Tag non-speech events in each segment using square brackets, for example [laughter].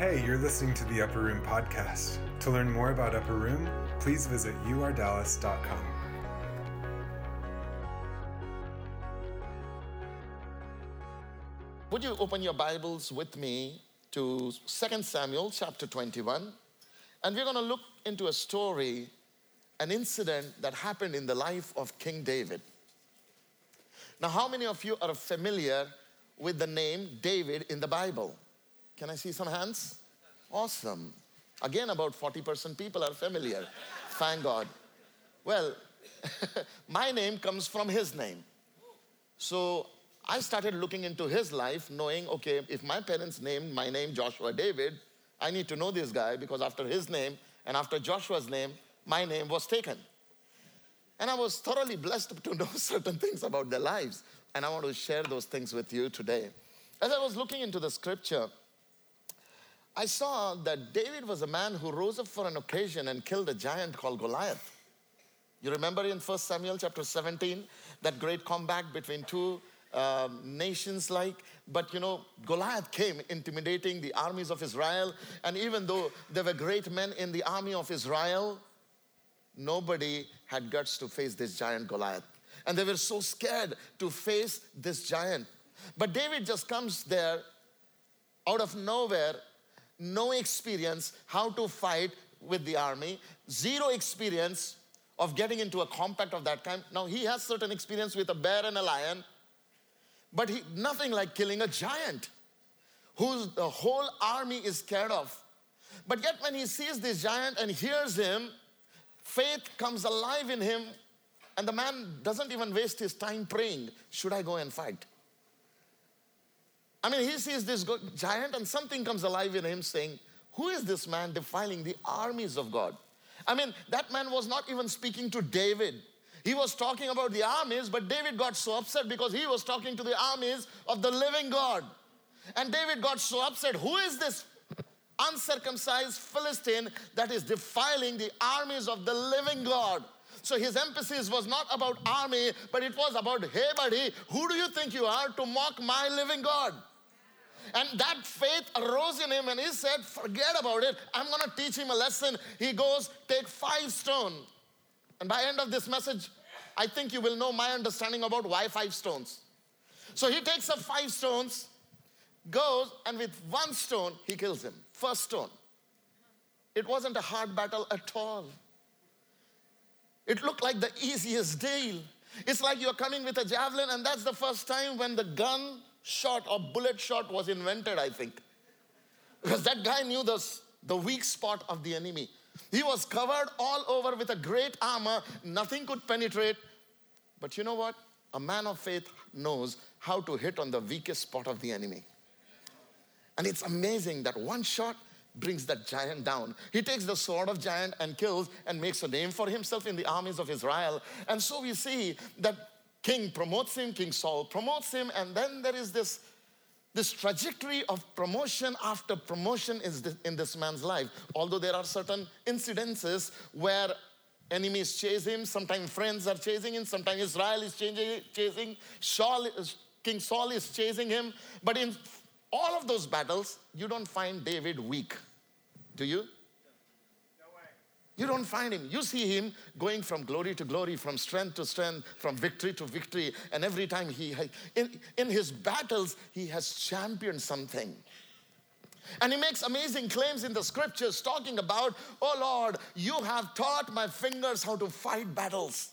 Hey, you're listening to the Upper Room podcast. To learn more about Upper Room, please visit urdallas.com. Would you open your Bibles with me to 2 Samuel chapter 21? And we're going to look into a story, an incident that happened in the life of King David. Now, how many of you are familiar with the name David in the Bible? Can I see some hands? Awesome. Again, about 40% people are familiar. Thank God. Well, [laughs] my name comes from his name. So I started looking into his life, knowing, okay, if my parents named my name Joshua David, I need to know this guy because after his name and after Joshua's name, my name was taken. And I was thoroughly blessed to know [laughs] certain things about their lives. And I want to share those things with you today. As I was looking into the scripture, I saw that David was a man who rose up for an occasion and killed a giant called Goliath. You remember in 1 Samuel chapter 17, that great combat between two um, nations like, but you know, Goliath came intimidating the armies of Israel. And even though there were great men in the army of Israel, nobody had guts to face this giant Goliath. And they were so scared to face this giant. But David just comes there out of nowhere, no experience how to fight with the army, zero experience of getting into a compact of that kind. Now, he has certain experience with a bear and a lion, but he, nothing like killing a giant whose the whole army is scared of. But yet, when he sees this giant and hears him, faith comes alive in him, and the man doesn't even waste his time praying, Should I go and fight? I mean, he sees this giant, and something comes alive in him saying, Who is this man defiling the armies of God? I mean, that man was not even speaking to David. He was talking about the armies, but David got so upset because he was talking to the armies of the living God. And David got so upset. Who is this uncircumcised Philistine that is defiling the armies of the living God? So his emphasis was not about army, but it was about, hey, buddy, who do you think you are to mock my living God? And that faith arose in him and he said, forget about it. I'm going to teach him a lesson. He goes, take five stone. And by end of this message, I think you will know my understanding about why five stones. So he takes up five stones, goes, and with one stone, he kills him. First stone. It wasn't a hard battle at all. It looked like the easiest deal. It's like you're coming with a javelin, and that's the first time when the gun shot or bullet shot was invented, I think. Because that guy knew this, the weak spot of the enemy. He was covered all over with a great armor, nothing could penetrate. But you know what? A man of faith knows how to hit on the weakest spot of the enemy. And it's amazing that one shot brings that giant down. He takes the sword of giant and kills and makes a name for himself in the armies of Israel. And so we see that king promotes him, King Saul promotes him, and then there is this, this trajectory of promotion after promotion in this man's life. Although there are certain incidences where enemies chase him, sometimes friends are chasing him, sometimes Israel is chasing, chasing Saul, King Saul is chasing him. But in all of those battles, you don't find David weak. Do you? You don't find him. You see him going from glory to glory, from strength to strength, from victory to victory. And every time he, in, in his battles, he has championed something. And he makes amazing claims in the scriptures talking about, oh Lord, you have taught my fingers how to fight battles.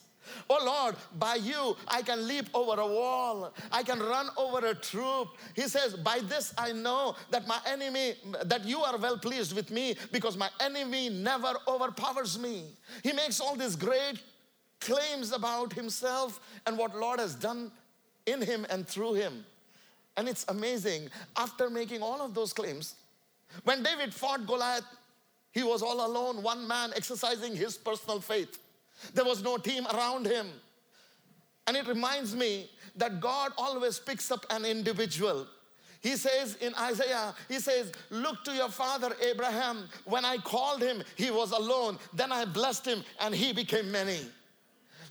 Oh Lord, by you I can leap over a wall. I can run over a troop. He says, By this I know that my enemy, that you are well pleased with me because my enemy never overpowers me. He makes all these great claims about himself and what Lord has done in him and through him. And it's amazing. After making all of those claims, when David fought Goliath, he was all alone, one man exercising his personal faith. There was no team around him. And it reminds me that God always picks up an individual. He says in Isaiah, He says, Look to your father Abraham. When I called him, he was alone. Then I blessed him, and he became many.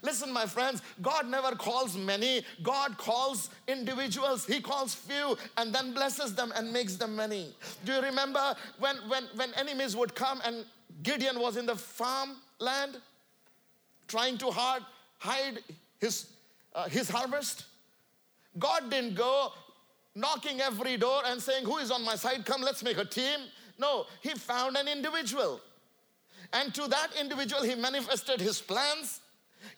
Listen, my friends, God never calls many, God calls individuals. He calls few and then blesses them and makes them many. Do you remember when, when, when enemies would come and Gideon was in the farmland trying to hard, hide his, uh, his harvest? God didn't go knocking every door and saying, Who is on my side? Come, let's make a team. No, he found an individual. And to that individual, he manifested his plans,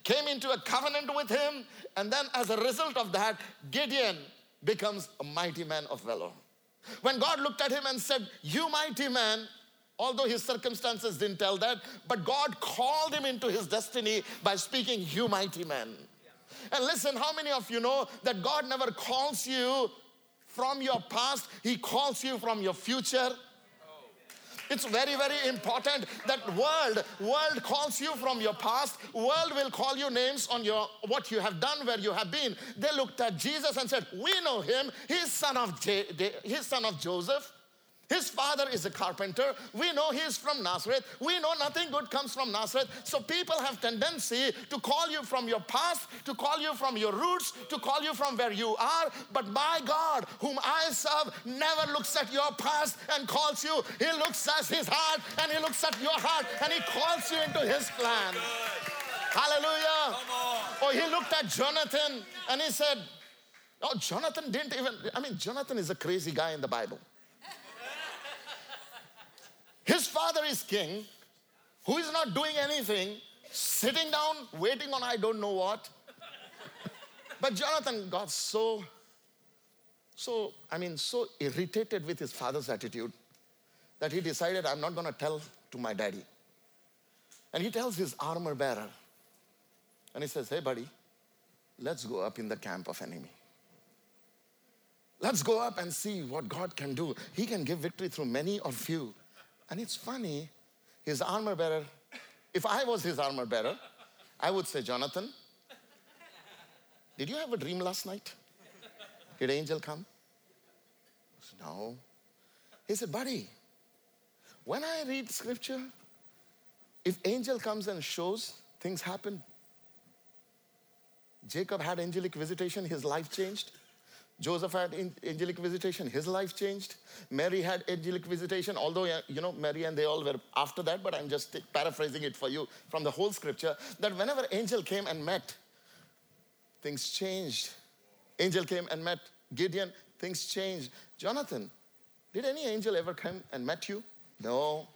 came into a covenant with him, and then as a result of that, Gideon becomes a mighty man of valor. When God looked at him and said, You mighty man, although his circumstances didn't tell that, but God called him into his destiny by speaking, You mighty man. And listen, how many of you know that God never calls you from your past, He calls you from your future? It's very, very important that world, world calls you from your past. World will call you names on your what you have done, where you have been. They looked at Jesus and said, "We know him. He's son of J- his son of Joseph." His father is a carpenter. We know he is from Nazareth. We know nothing good comes from Nazareth. So people have tendency to call you from your past, to call you from your roots, to call you from where you are. But my God, whom I serve, never looks at your past and calls you. He looks at his heart and he looks at your heart and he calls you into his plan. Hallelujah. Oh, he looked at Jonathan and he said, Oh, Jonathan didn't even, I mean, Jonathan is a crazy guy in the Bible. His father is king, who is not doing anything, sitting down, waiting on I don't know what. But Jonathan got so, so, I mean, so irritated with his father's attitude that he decided, I'm not going to tell to my daddy. And he tells his armor bearer, and he says, Hey, buddy, let's go up in the camp of enemy. Let's go up and see what God can do. He can give victory through many or few. And it's funny, his armor bearer, if I was his armor bearer, I would say, Jonathan, did you have a dream last night? Did angel come? Said, no. He said, buddy, when I read scripture, if angel comes and shows, things happen. Jacob had angelic visitation, his life changed. Joseph had angelic visitation, his life changed. Mary had angelic visitation, although, you know, Mary and they all were after that, but I'm just paraphrasing it for you from the whole scripture that whenever angel came and met, things changed. Angel came and met Gideon, things changed. Jonathan, did any angel ever come and met you? No.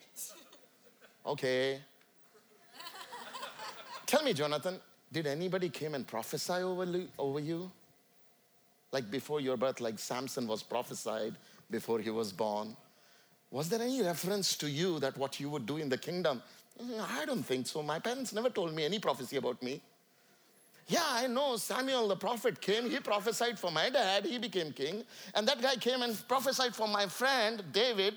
Okay. Tell me, Jonathan, did anybody came and prophesy over, over you? Like before your birth, like Samson was prophesied before he was born. Was there any reference to you that what you would do in the kingdom? Mm, I don't think so. My parents never told me any prophecy about me. Yeah, I know Samuel the prophet came, he prophesied for my dad, he became king. And that guy came and prophesied for my friend David.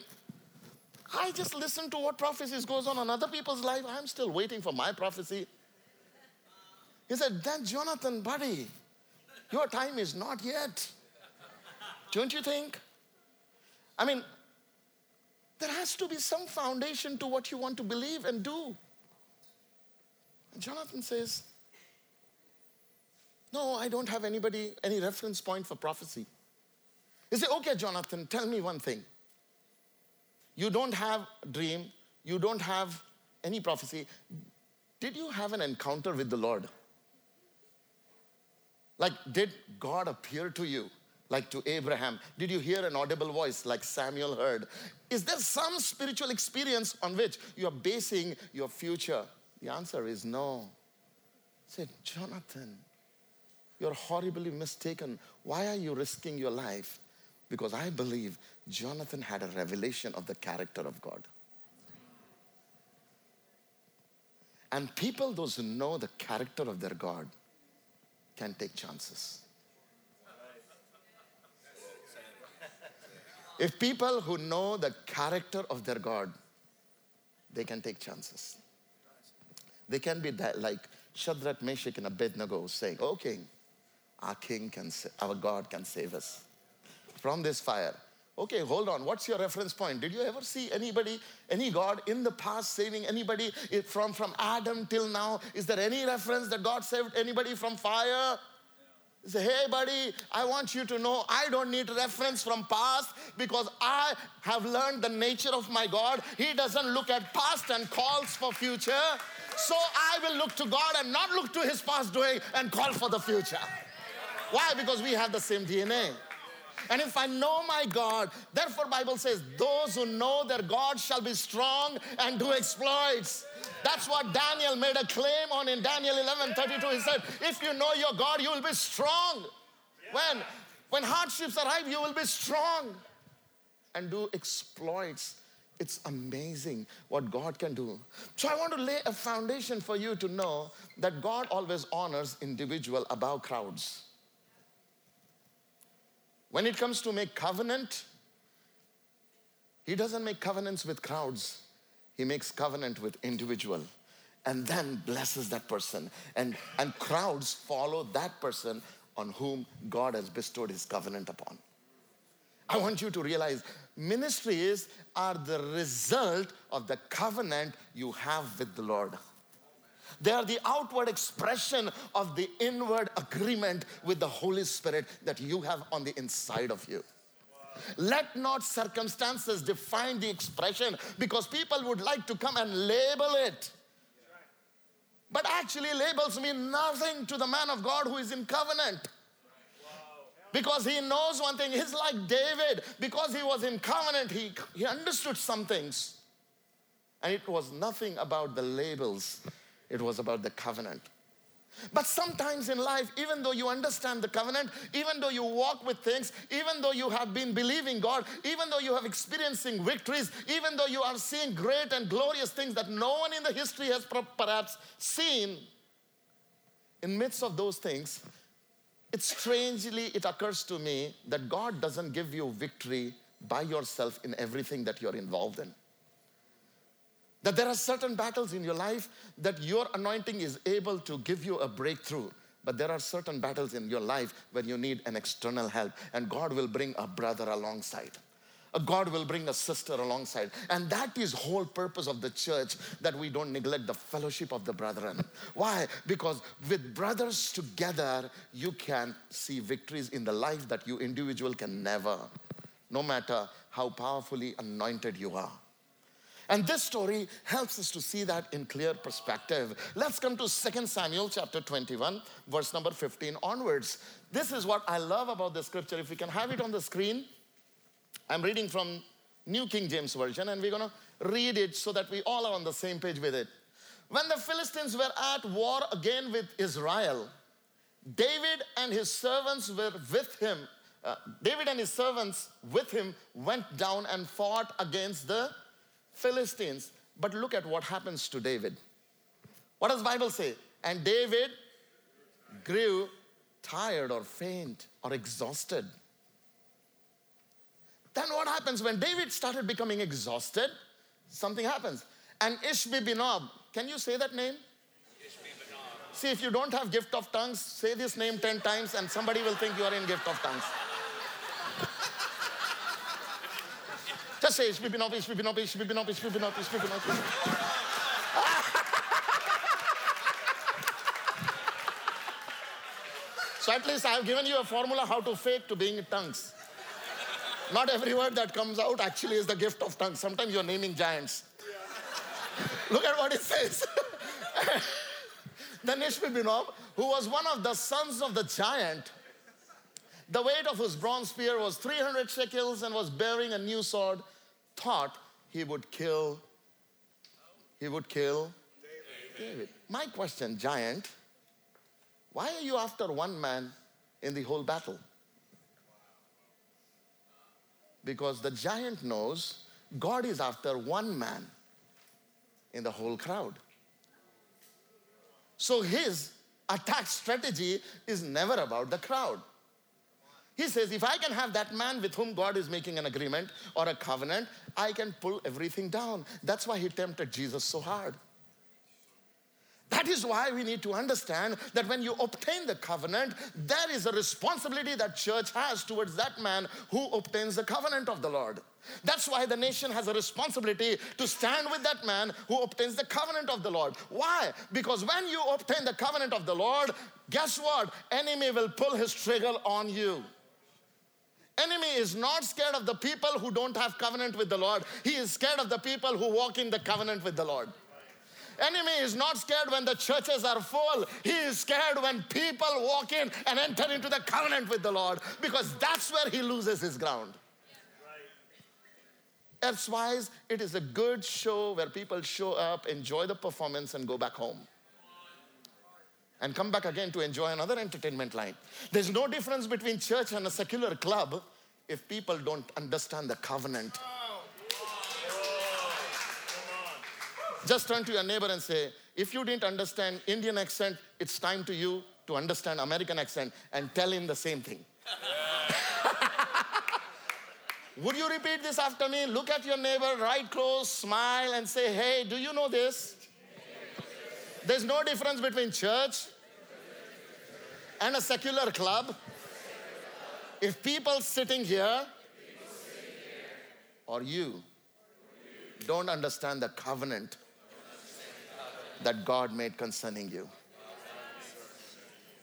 I just listen to what prophecies goes on in other people's life. I'm still waiting for my prophecy. He said, Then Jonathan, buddy, your time is not yet. Don't you think? I mean, there has to be some foundation to what you want to believe and do. And Jonathan says, No, I don't have anybody, any reference point for prophecy. He said, Okay, Jonathan, tell me one thing. You don't have a dream, you don't have any prophecy. Did you have an encounter with the Lord? Like, did God appear to you? Like to Abraham, did you hear an audible voice like Samuel heard? Is there some spiritual experience on which you are basing your future? The answer is no. Said, Jonathan, you're horribly mistaken. Why are you risking your life? Because I believe Jonathan had a revelation of the character of God. And people, those who know the character of their God, can take chances. If people who know the character of their God, they can take chances. They can be that, like Shadrach, Meshach, and Abednego saying, "Oh King, our King can, sa- our God can save us from this fire. Okay, hold on. What's your reference point? Did you ever see anybody, any God in the past saving anybody from, from Adam till now? Is there any reference that God saved anybody from fire? Say, hey, buddy, I want you to know I don't need reference from past because I have learned the nature of my God. He doesn't look at past and calls for future. So I will look to God and not look to his past doing and call for the future. Why? Because we have the same DNA. And if I know my God, therefore Bible says, those who know their God shall be strong and do exploits. That's what Daniel made a claim on in Daniel 11 32. He said, If you know your God, you will be strong. When, when hardships arrive, you will be strong and do exploits. It's amazing what God can do. So I want to lay a foundation for you to know that God always honors individual above crowds. When it comes to make covenant, he doesn't make covenants with crowds. He makes covenant with individual and then blesses that person. And, and crowds follow that person on whom God has bestowed his covenant upon. I want you to realize ministries are the result of the covenant you have with the Lord. They are the outward expression of the inward agreement with the Holy Spirit that you have on the inside of you. Let not circumstances define the expression because people would like to come and label it. But actually, labels mean nothing to the man of God who is in covenant. Because he knows one thing. He's like David. Because he was in covenant, he, he understood some things. And it was nothing about the labels, it was about the covenant. But sometimes in life, even though you understand the covenant, even though you walk with things, even though you have been believing God, even though you have experiencing victories, even though you are seeing great and glorious things that no one in the history has perhaps seen, in midst of those things, it strangely it occurs to me that God doesn't give you victory by yourself in everything that you're involved in. That there are certain battles in your life that your anointing is able to give you a breakthrough. But there are certain battles in your life where you need an external help, and God will bring a brother alongside. God will bring a sister alongside. And that is whole purpose of the church that we don't neglect the fellowship of the brethren. Why? Because with brothers together, you can see victories in the life that you individual can never, no matter how powerfully anointed you are. And this story helps us to see that in clear perspective. Let's come to 2 Samuel chapter 21, verse number 15 onwards. This is what I love about the scripture. If we can have it on the screen, I'm reading from New King James Version, and we're to read it so that we all are on the same page with it. When the Philistines were at war again with Israel, David and his servants were with him. Uh, David and his servants with him went down and fought against the Philistines. But look at what happens to David. What does Bible say? And David grew tired or faint or exhausted. Then what happens when David started becoming exhausted? Something happens. And Ishbi-benob, can you say that name? See, if you don't have gift of tongues, say this name 10 times and somebody will think you are in gift of tongues. [laughs] Just say, bin auf, ich bin auf. So at least I have given you a formula how to fake to being in tongues. Not every word that comes out actually is the gift of tongues. Sometimes you're naming giants. Look at what it says. [laughs] then Ishbi-benob, who was one of the sons of the giant, the weight of his bronze spear was 300 shekels and was bearing a new sword thought he would kill, he would kill David. David. My question, giant, why are you after one man in the whole battle? Because the giant knows God is after one man in the whole crowd. So his attack strategy is never about the crowd. He says, if I can have that man with whom God is making an agreement or a covenant, I can pull everything down. That's why he tempted Jesus so hard. That is why we need to understand that when you obtain the covenant, there is a responsibility that church has towards that man who obtains the covenant of the Lord. That's why the nation has a responsibility to stand with that man who obtains the covenant of the Lord. Why? Because when you obtain the covenant of the Lord, guess what? Enemy will pull his trigger on you. Enemy is not scared of the people who don't have covenant with the Lord. He is scared of the people who walk in the covenant with the Lord. Enemy is not scared when the churches are full. He is scared when people walk in and enter into the covenant with the Lord because that's where he loses his ground. Elsewise, it is a good show where people show up, enjoy the performance, and go back home. And come back again to enjoy another entertainment line. There's no difference between church and a secular club if people don't understand the covenant. Just turn to your neighbor and say, if you didn't understand Indian accent, it's time to you to understand American accent and tell him the same thing. [laughs] Would you repeat this after me? Look at your neighbor right close, smile, and say, Hey, do you know this? There's no difference between church and a secular club. If people sitting here or you don't understand the covenant that God made concerning you.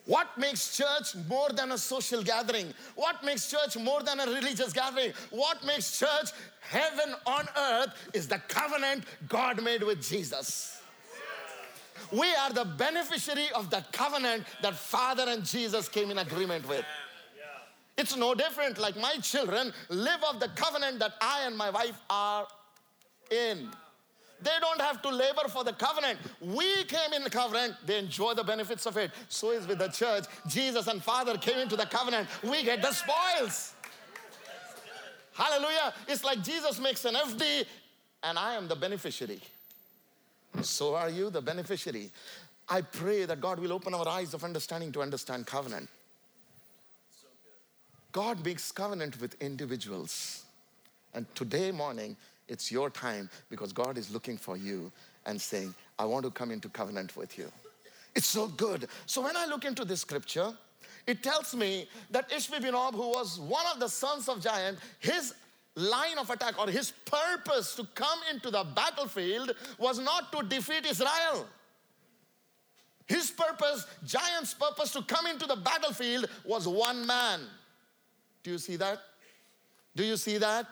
What makes church more than a social gathering? What makes church more than a religious gathering? What makes church heaven on earth is the covenant God made with Jesus. We are the beneficiary of that covenant that Father and Jesus came in agreement with. It's no different. Like my children live of the covenant that I and my wife are in. They don't have to labor for the covenant. We came in the covenant, they enjoy the benefits of it. So is with the church. Jesus and Father came into the covenant, we get the spoils. Hallelujah. It's like Jesus makes an FD and I am the beneficiary. So are you the beneficiary. I pray that God will open our eyes of understanding to understand covenant. God makes covenant with individuals. And today morning, it's your time because God is looking for you and saying, I want to come into covenant with you. It's so good. So when I look into this scripture, it tells me that Ishbi-Benob, who was one of the sons of Giant, his line of attack or his purpose to come into the battlefield was not to defeat Israel. His purpose, Giant's purpose to come into the battlefield was one man. Do you see that? Do you see that?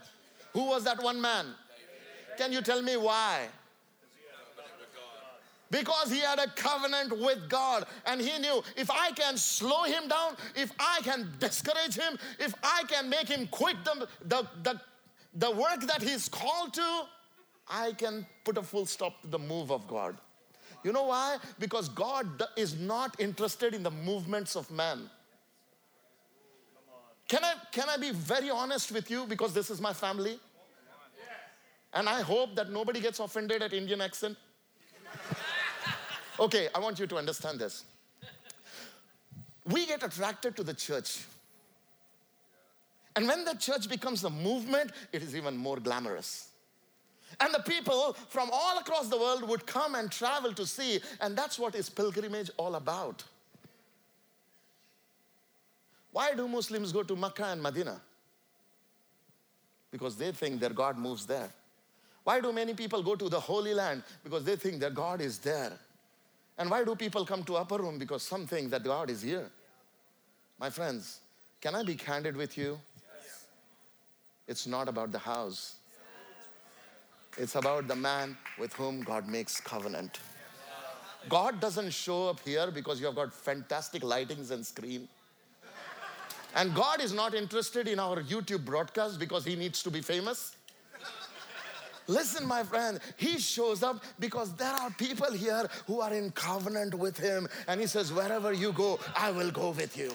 Who was that one man? Can you tell me why? Because he had a covenant with God and he knew if I can slow him down, if I can discourage him, if I can make him quit the, the, the, the work that he's called to, I can put a full stop to the move of God. You know why? Because God is not interested in the movements of man. Can I, can I be very honest with you because this is my family? And I hope that nobody gets offended at Indian accent. Okay, I want you to understand this. We get attracted to the church. And when the church becomes a movement, it is even more glamorous. And the people from all across the world would come and travel to see, and that's what is pilgrimage all about. Why do Muslims go to Mecca and Medina? Because they think their God moves there. Why do many people go to the Holy Land? Because they think their God is there. And why do people come to upper room? Because some think that God is here. My friends, can I be candid with you? It's not about the house. It's about the man with whom God makes covenant. God doesn't show up here because you have got fantastic lightings and screen. And God is not interested in our YouTube broadcast because he needs to be famous. Listen, my friend, he shows up because there are people here who are in covenant with him. And he says, Wherever you go, I will go with you.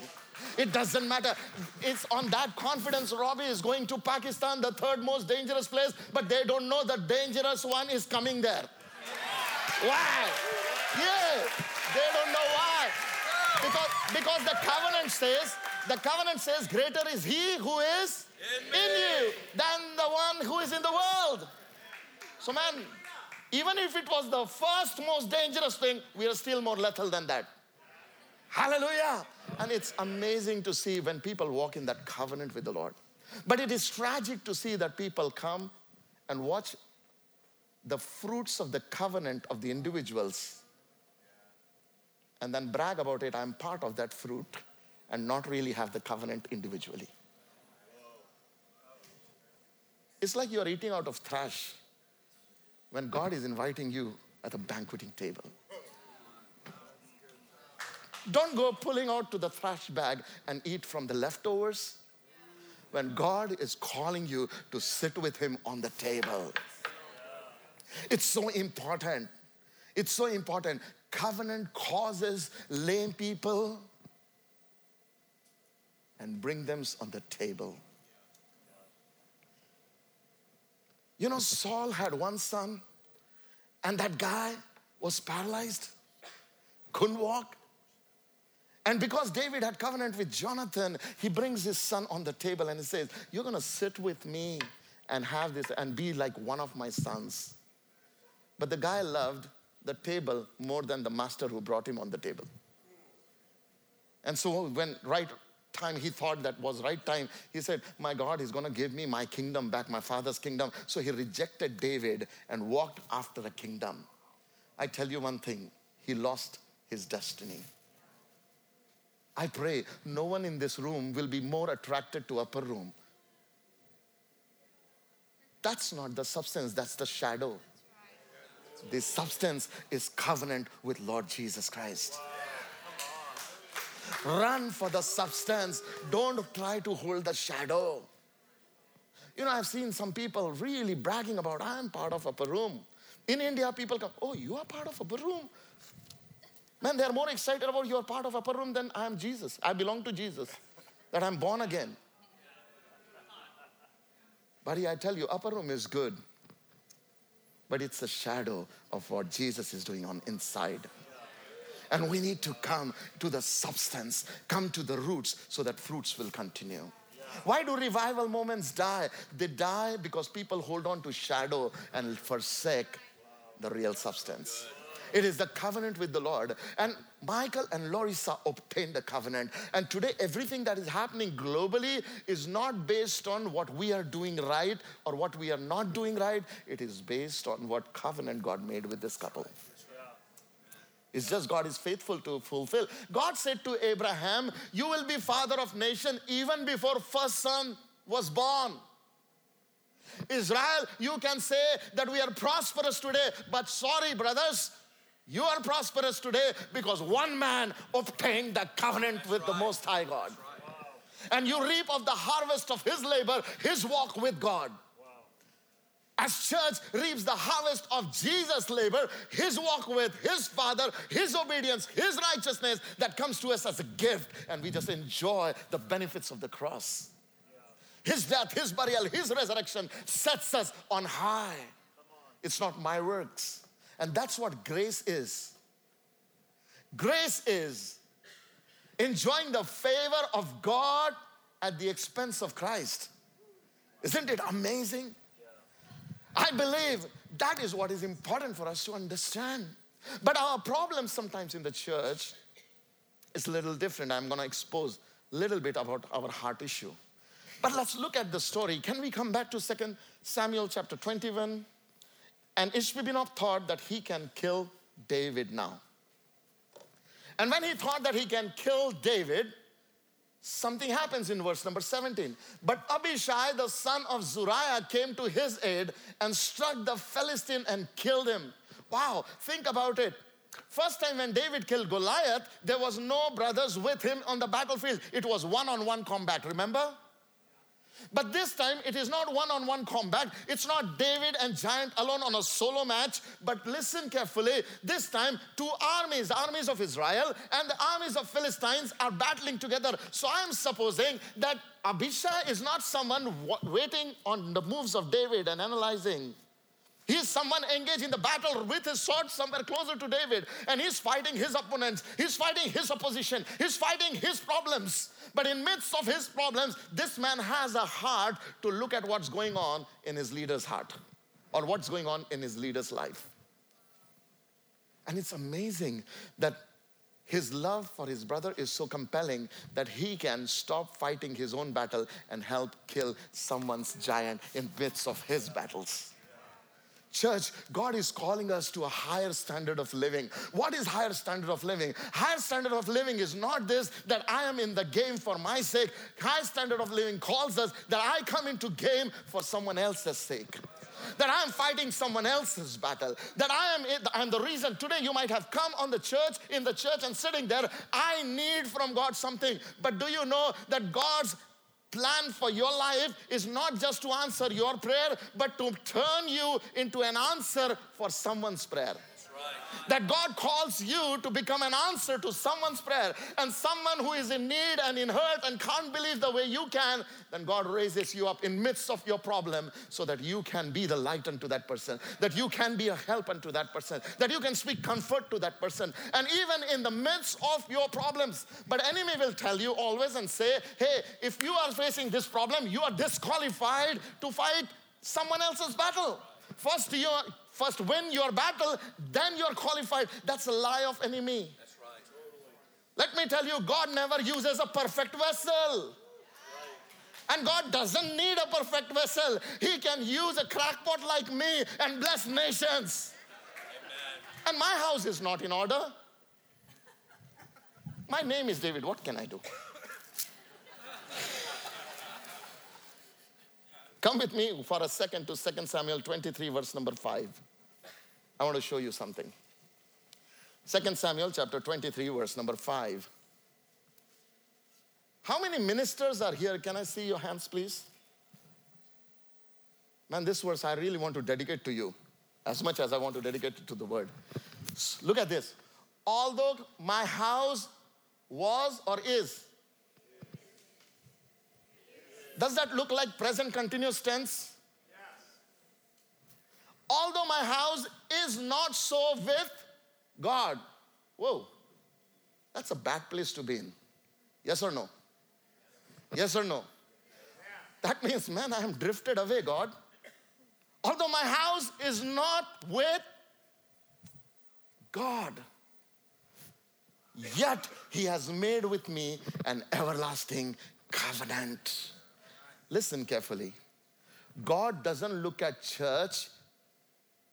It doesn't matter. It's on that confidence Robbie is going to Pakistan, the third most dangerous place, but they don't know the dangerous one is coming there. Why? Yeah, they don't know why. Because, because the covenant says, the covenant says, greater is he who is in, in you than the one who is in the world. So, man, Even if it was the first most dangerous thing, we are still more lethal than that. Hallelujah. And it's amazing to see when people walk in that covenant with the Lord. But it is tragic to see that people come and watch the fruits of the covenant of the individuals and then brag about it. I'm part of that fruit and not really have the covenant individually. It's like you're eating out of trash when God is inviting you at a banqueting table. Don't go pulling out to the trash bag and eat from the leftovers when God is calling you to sit with Him on the table. It's so important. It's so important. Covenant causes lame people and bring them on the table. You know, Saul had one son, and that guy was paralyzed, couldn't walk. And because David had covenant with Jonathan, he brings his son on the table and he says, You're gonna sit with me and have this and be like one of my sons. But the guy loved the table more than the master who brought him on the table. And so when right time he thought that was right time, he said, My God is gonna give me my kingdom back, my father's kingdom. So he rejected David and walked after a kingdom. I tell you one thing, he lost his destiny. I pray no one in this room will be more attracted to upper room. That's not the substance, that's the shadow. The substance is covenant with Lord Jesus Christ. Run for the substance. Don't try to hold the shadow. You know, I've seen some people really bragging about, I'm part of upper room. In India, people come, Oh, you are part of upper room? Man, they're more excited about you're part of upper room than I am Jesus. I belong to Jesus, that I'm born again. Buddy, I tell you, upper room is good, but it's a shadow of what Jesus is doing on inside. And we need to come to the substance, come to the roots so that fruits will continue. Why do revival moments die? They die because people hold on to shadow and forsake the real substance. It is the covenant with the Lord. And Michael and Lorisa obtained the covenant. And today, everything that is happening globally is not based on what we are doing right or what we are not doing right. It is based on what covenant God made with this couple. It's just God is faithful to fulfill. God said to Abraham, You will be father of nation even before first son was born. Israel, you can say that we are prosperous today, but sorry, brothers, you are prosperous today because one man obtained the covenant with the Most High God. And you reap of the harvest of his labor, his walk with God. As church reaps the harvest of Jesus' labor, his walk with his Father, his obedience, his righteousness that comes to us as a gift, and we just enjoy the benefits of the cross. His death, his burial, his resurrection sets us on high. It's not my works. And that's what grace is. Grace is enjoying the favor of God at the expense of Christ. Isn't it amazing? I believe that is what is important for us to understand. But our problem sometimes in the church is a little different. I'm going to expose a little bit about our heart issue. But let's look at the story. Can we come back to 2 Samuel chapter 21? And Ishbi-Benob thought that he can kill David now. And when he thought that he can kill David, something happens in verse number 17. But Abishai, the son of Zeruiah, came to his aid and struck the Philistine and killed him. Wow, think about it. First time when David killed Goliath, there was no brothers with him on the battlefield. It was one on one combat, remember? But this time it is not one on one combat. It's not David and Giant alone on a solo match. But listen carefully. This time, two armies, armies of Israel and the armies of Philistines are battling together. So I am supposing that Abishai is not someone waiting on the moves of David and analyzing. He's someone engaged in the battle with his sword somewhere closer to David, and he's fighting his opponents. He's fighting his opposition. He's fighting his problems. But in midst of his problems, this man has a heart to look at what's going on in his leader's heart or what's going on in his leader's life. And it's amazing that his love for his brother is so compelling that he can stop fighting his own battle and help kill someone's giant in midst of his battles. Church, God is calling us to a higher standard of living. What is higher standard of living? Higher standard of living is not this that I am in the game for my sake. Higher standard of living calls us that I come into game for someone else's sake that I'm fighting someone else's battle, that I am I'm the reason today you might have come on the church, in the church and sitting there. I need from God something. But do you know that God's plan for your life is not just to answer your prayer, but to turn you into an answer for someone's prayer. That God calls you to become an answer to someone's prayer and someone who is in need and in hurt and can't believe the way you can, then God raises you up in midst of your problem so that you can be the light unto that person, that you can be a help unto that person, that you can speak comfort to that person. And even in the midst of your problems, but enemy will tell you always and say, hey, if you are facing this problem, you are disqualified to fight someone else's battle. First, you First win your battle, then you're qualified. That's a lie of enemy. That's right. Let me tell you, God never uses a perfect vessel. And God doesn't need a perfect vessel. He can use a crackpot like me and bless nations. Amen. And my house is not in order. My name is David. What can I do? Come with me for a second to 2 Samuel 23, verse number 5. I want to show you something. 2 Samuel chapter 23, verse number 5. How many ministers are here? Can I see your hands, please? Man, this verse I really want to dedicate to you as much as I want to dedicate it to the word. Look at this. Although my house was or is. Does that look like present continuous tense? Yes. Although my house is not so with God. Whoa, that's a bad place to be in. Yes or no? Yes or no? That means, man, I am drifted away, God. Although my house is not with God, yet He has made with me an everlasting covenant. Listen carefully. God doesn't look at church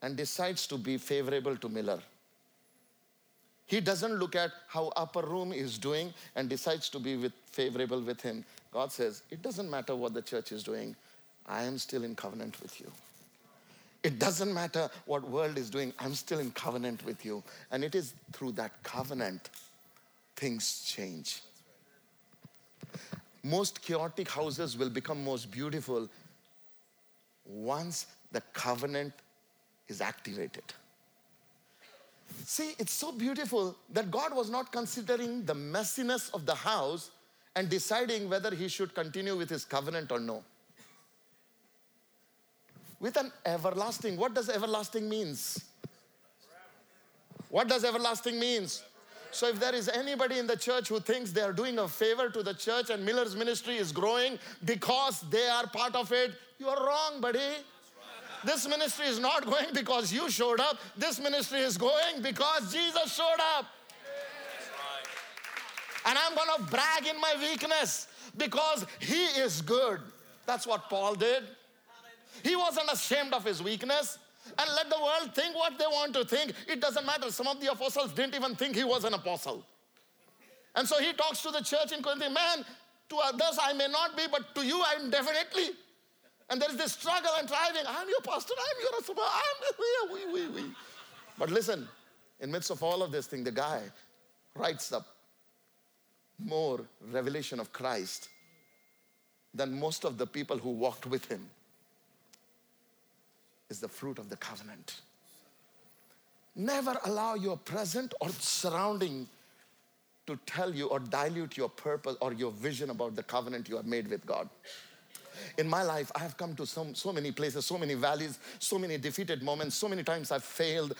and decides to be favorable to Miller. He doesn't look at how upper room is doing and decides to be with, favorable with him. God says, it doesn't matter what the church is doing. I am still in covenant with you. It doesn't matter what world is doing. I'm still in covenant with you. And it is through that covenant things change. Most chaotic houses will become most beautiful once the covenant is activated. See, it's so beautiful that God was not considering the messiness of the house and deciding whether he should continue with his covenant or no. With an everlasting, what does everlasting means? What does everlasting means? So if there is anybody in the church who thinks they are doing a favor to the church and Miller's ministry is growing because they are part of it, you are wrong, buddy. This ministry is not going because you showed up. This ministry is going because Jesus showed up. And I'm going to brag in my weakness because he is good. That's what Paul did. He wasn't ashamed of his weakness. And let the world think what they want to think. It doesn't matter. Some of the apostles didn't even think he was an apostle. And so he talks to the church in Corinth, man, to others I may not be, but to you I'm definitely. And there is this struggle and striving. I'm your pastor, I'm your husband, I'm [laughs] we, we, we. But listen, in midst of all of this thing, the guy writes up more revelation of Christ than most of the people who walked with him is the fruit of the covenant. Never allow your present or surrounding to tell you or dilute your purpose or your vision about the covenant you have made with God. In my life, I have come to some, so many places, so many valleys, so many defeated moments, so many times I've failed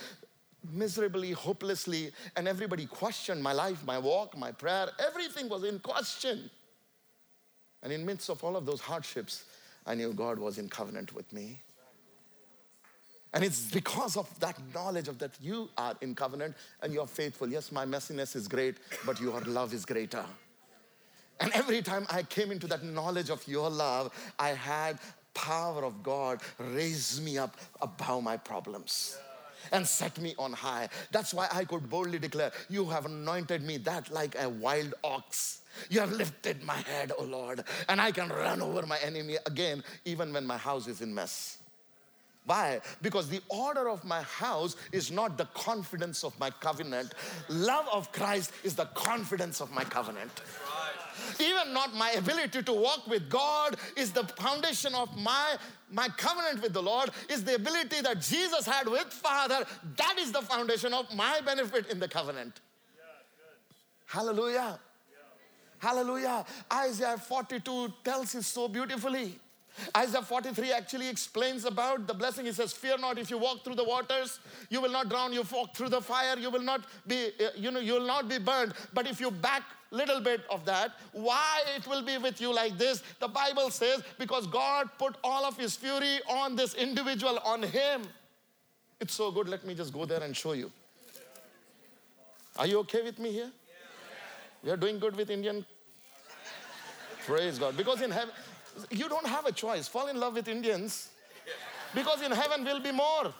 miserably, hopelessly, and everybody questioned my life, my walk, my prayer. Everything was in question. And in midst of all of those hardships, I knew God was in covenant with me. And it's because of that knowledge of that you are in covenant and you're faithful. Yes, my messiness is great, but your love is greater. And every time I came into that knowledge of your love, I had power of God raise me up above my problems and set me on high. That's why I could boldly declare, You have anointed me that like a wild ox. You have lifted my head, O Lord, and I can run over my enemy again, even when my house is in mess. Why? Because the order of my house is not the confidence of my covenant. Love of Christ is the confidence of my covenant. Even not my ability to walk with God is the foundation of my, my covenant with the Lord, is the ability that Jesus had with Father. That is the foundation of my benefit in the covenant. Hallelujah. Hallelujah. Isaiah 42 tells it so beautifully. Isaiah 43 actually explains about the blessing. He says, Fear not if you walk through the waters, you will not drown. You walk through the fire, you will not be, uh, you know, you will not be burned. But if you back little bit of that, why it will be with you like this? The Bible says, because God put all of his fury on this individual, on him. It's so good. Let me just go there and show you. Are you okay with me here? You're doing good with Indian? Praise God. Because in heaven, you don't have a choice. Fall in love with Indians because in heaven will be more.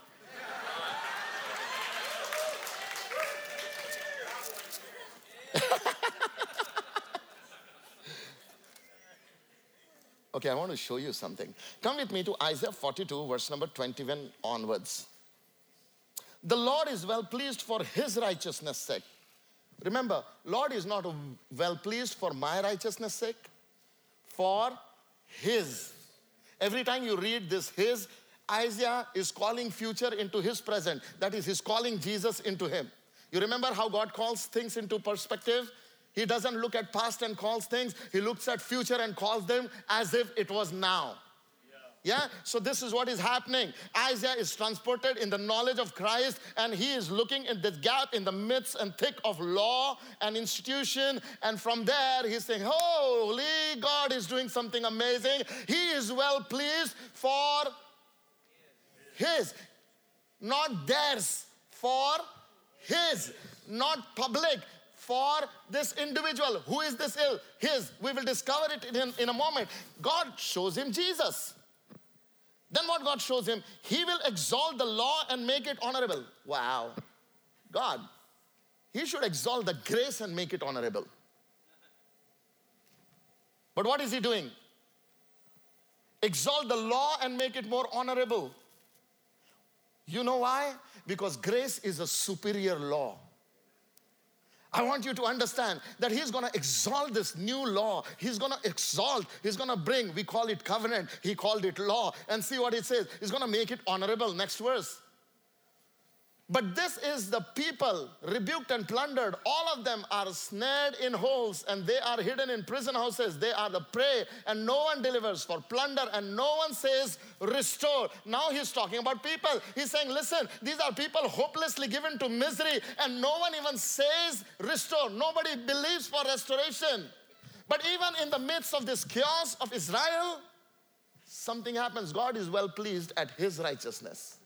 [laughs] okay, I want to show you something. Come with me to Isaiah 42, verse number 21 onwards. The Lord is well pleased for his righteousness' sake. Remember, Lord is not well pleased for my righteousness' sake, for his. Every time you read this, his, Isaiah is calling future into his present. That is, he's calling Jesus into him. You remember how God calls things into perspective? He doesn't look at past and calls things, he looks at future and calls them as if it was now. Yeah? So this is what is happening. Isaiah is transported in the knowledge of Christ and he is looking at this gap in the midst and thick of law and institution. And from there, he's saying, Holy God is doing something amazing. He is well pleased for his, not theirs, for his, not public, for this individual. Who is this ill? His. We will discover it in, in a moment. God shows him Jesus. Then what God shows him? He will exalt the law and make it honorable. Wow. God, he should exalt the grace and make it honorable. But what is he doing? Exalt the law and make it more honorable. You know why? Because grace is a superior law. I want you to understand that He's gonna exalt this new law. He's gonna exalt, He's gonna bring, we call it covenant, He called it law. And see what it says. He's gonna make it honorable. Next verse. But this is the people rebuked and plundered. All of them are snared in holes and they are hidden in prison houses. They are the prey and no one delivers for plunder and no one says, Restore. Now he's talking about people. He's saying, Listen, these are people hopelessly given to misery and no one even says, Restore. Nobody believes for restoration. But even in the midst of this chaos of Israel, something happens. God is well pleased at his righteousness.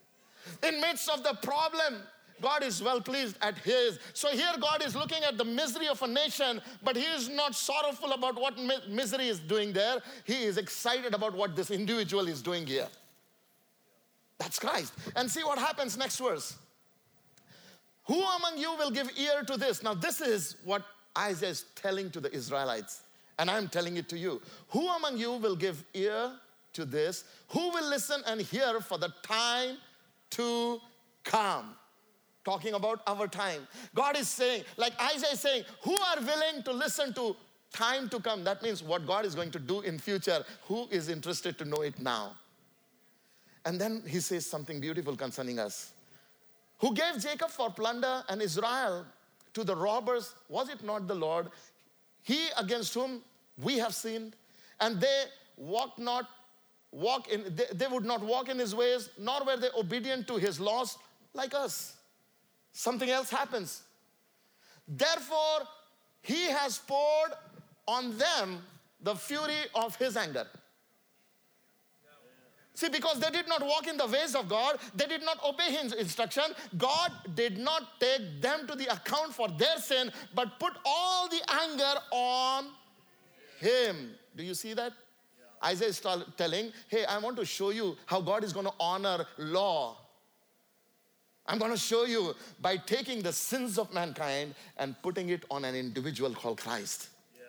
In midst of the problem, God is well pleased at his. So here God is looking at the misery of a nation, but he is not sorrowful about what mi- misery is doing there. He is excited about what this individual is doing here. That's Christ. And see what happens next verse. Who among you will give ear to this? Now, this is what Isaiah is telling to the Israelites, and I'm telling it to you. Who among you will give ear to this? Who will listen and hear for the time to come. Talking about our time. God is saying, like Isaiah is saying, who are willing to listen to time to come? That means what God is going to do in future. Who is interested to know it now? And then he says something beautiful concerning us. Who gave Jacob for plunder and Israel to the robbers? Was it not the Lord? He against whom we have sinned, and they walked not walk in, they, they would not walk in his ways, nor were they obedient to his laws like us. Something else happens. Therefore, he has poured on them the fury of his anger. See, because they did not walk in the ways of God, they did not obey His instruction, God did not take them to the account for their sin, but put all the anger on Him. Do you see that? Isaiah is telling, hey, I want to show you how God is going to honor law. I'm going to show you by taking the sins of mankind and putting it on an individual called Christ. Yeah.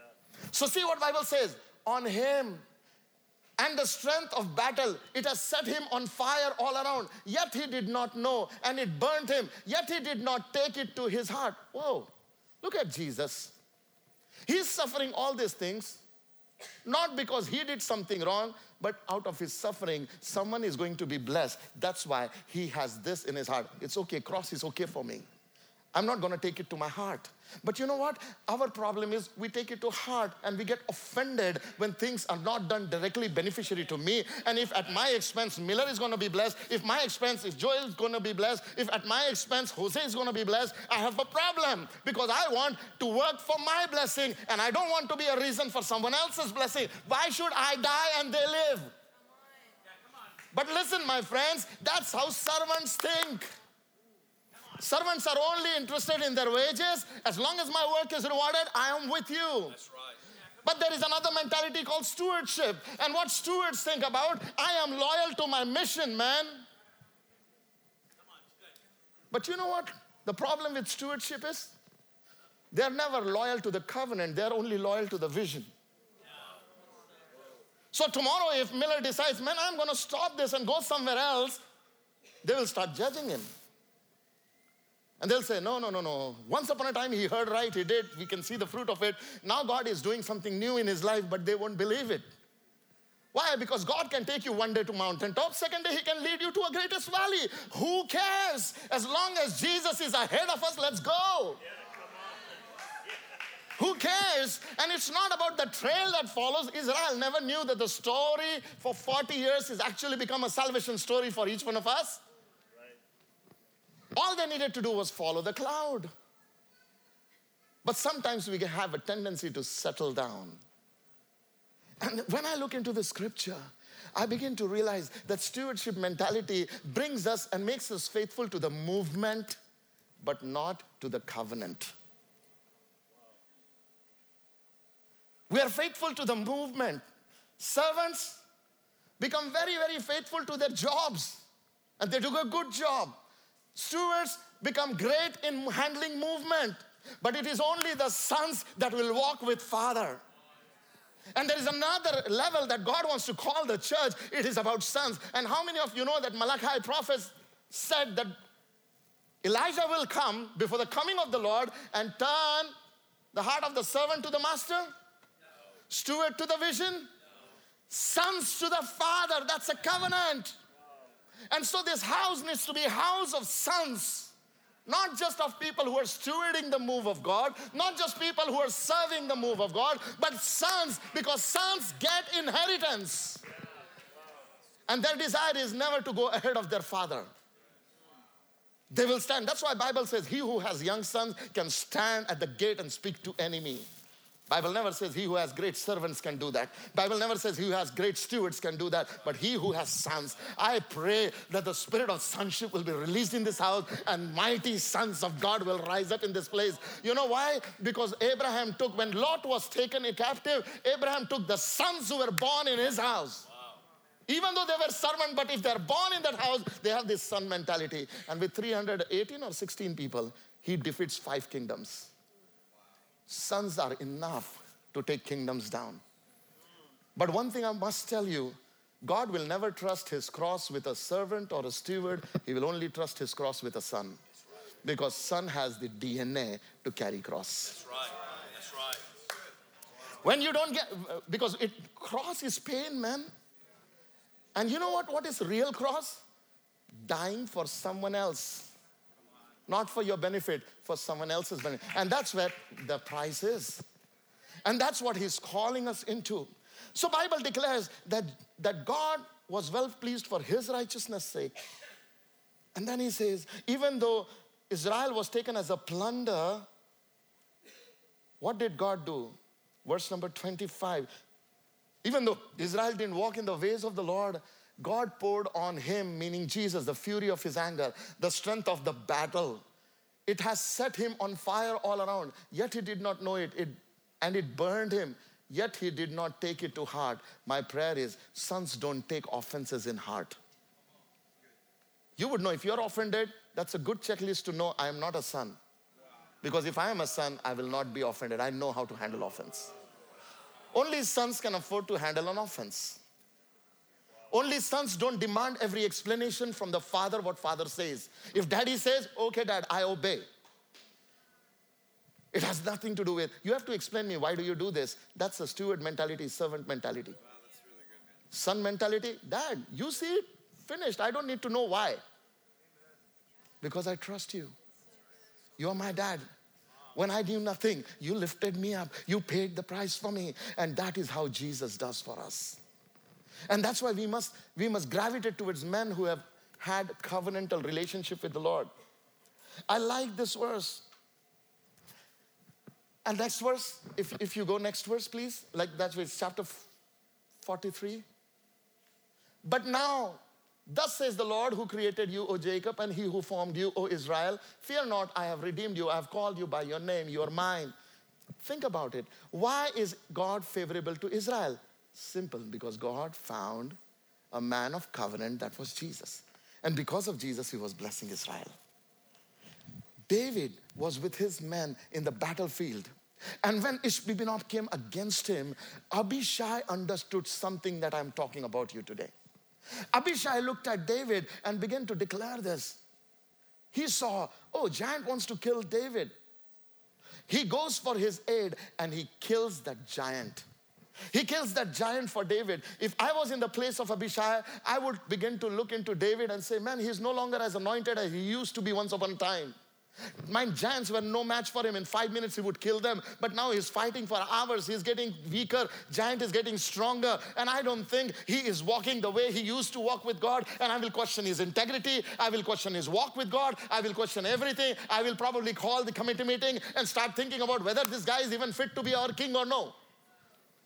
So see what Bible says. On him and the strength of battle. It has set him on fire all around. Yet he did not know, and it burned him. Yet he did not take it to his heart. Whoa, look at Jesus. He's suffering all these things, not because he did something wrong, but out of his suffering, someone is going to be blessed. That's why he has this in his heart. It's okay, cross is okay for me. I'm not going to take it to my heart. But you know what? Our problem is we take it to heart and we get offended when things are not done directly beneficiary to me. And if at my expense Miller is going to be blessed, if my expense if Joel is going to be blessed, if at my expense Jose is going to be blessed, I have a problem because I want to work for my blessing and I don't want to be a reason for someone else's blessing. Why should I die and they live? But listen, my friends, that's how servants think. Servants are only interested in their wages. As long as my work is rewarded, I am with you. That's right. But there is another mentality called stewardship. And what stewards think about, I am loyal to my mission, man. But you know what? The problem with stewardship is they're never loyal to the covenant, they're only loyal to the vision. So tomorrow, if Miller decides, man, I'm going to stop this and go somewhere else, they will start judging him. And they'll say, no, no, no, no. Once upon a time he heard right, he did. We can see the fruit of it. Now God is doing something new in his life, but they won't believe it. Why? Because God can take you one day to mountaintop, second day he can lead you to a greatest valley. Who cares? As long as Jesus is ahead of us, let's go. Who cares? And it's not about the trail that follows. Israel never knew that the story for 40 years has actually become a salvation story for each one of us. All they needed to do was follow the cloud. But sometimes we have a tendency to settle down. And when I look into the scripture, I begin to realize that stewardship mentality brings us and makes us faithful to the movement, but not to the covenant. We are faithful to the movement. Servants become very, very faithful to their jobs, and they do a good job. Stewards become great in handling movement, but it is only the sons that will walk with Father. And there is another level that God wants to call the church. It is about sons. And how many of you know that Malachi prophet said that Elijah will come before the coming of the Lord and turn the heart of the servant to the master, no. steward to the vision, no. sons to the father. That's a covenant. And so this house needs to be house of sons. Not just of people who are stewarding the move of God, not just people who are serving the move of God, but sons, because sons get inheritance. And their desire is never to go ahead of their father. They will stand. That's why Bible says, he who has young sons can stand at the gate and speak to enemy. Bible never says he who has great servants can do that. Bible never says he who has great stewards can do that, but he who has sons. I pray that the spirit of sonship will be released in this house and mighty sons of God will rise up in this place. You know why? Because Abraham took, when Lot was taken a captive, Abraham took the sons who were born in his house. Even though they were servants, but if they're born in that house, they have this son mentality. And with 318 or 16 people, he defeats five kingdoms sons are enough to take kingdoms down. But one thing I must tell you God will never trust his cross with a servant or a steward, he will only trust his cross with a son. Because son has the DNA to carry cross. That's right. That's right. When you don't get, because it cross is pain, man. And you know what? What is real cross? Dying for someone else not for your benefit, for someone else's benefit. And that's where the price is. And that's what he's calling us into. So Bible declares that, that God was well pleased for his righteousness' sake. And then he says, even though Israel was taken as a plunder, what did God do? Verse number 25. Even though Israel didn't walk in the ways of the Lord, God poured on him, meaning Jesus, the fury of his anger, the strength of the battle. It has set him on fire all around, yet he did not know it, it and it burned him, yet he did not take it to heart. My prayer is sons don't take offenses in heart. You would know if you're offended, that's a good checklist to know I am not a son. Because if I am a son, I will not be offended. I know how to handle offense. Only sons can afford to handle an offense. Only sons don't demand every explanation from the father what father says. If daddy says, okay, dad, I obey. It has nothing to do with, you have to explain me, why do you do this? That's a steward mentality, servant mentality. Wow, really good, Son mentality, dad, you see it, finished. I don't need to know why. Because I trust you. You're my dad. When I knew nothing, you lifted me up. You paid the price for me. And that is how Jesus does for us. And that's why we must, we must gravitate towards men who have had covenantal relationship with the Lord. I like this verse. And next verse, if, if you go next verse, please, like that's with chapter 43. But now, thus says the Lord who created you, O Jacob, and he who formed you, O Israel, fear not, I have redeemed you, I have called you by your name, you are mine. Think about it. Why is God favorable to Israel? Simple, because God found a man of covenant that was Jesus. And because of Jesus, he was blessing Israel. David was with his men in the battlefield. And when Ishbi-benob came against him, Abishai understood something that I'm talking about you today. Abishai looked at David and began to declare this. He saw, oh, giant wants to kill David. He goes for his aid and he kills that giant. He kills that giant for David. If I was in the place of Abishai, I would begin to look into David and say, man, he's no longer as anointed as he used to be once upon a time. My giants were no match for him. In five minutes, he would kill them. But now he's fighting for hours. He's getting weaker. Giant is getting stronger. And I don't think he is walking the way he used to walk with God. And I will question his integrity. I will question his walk with God. I will question everything. I will probably call the committee meeting and start thinking about whether this guy is even fit to be our king or no.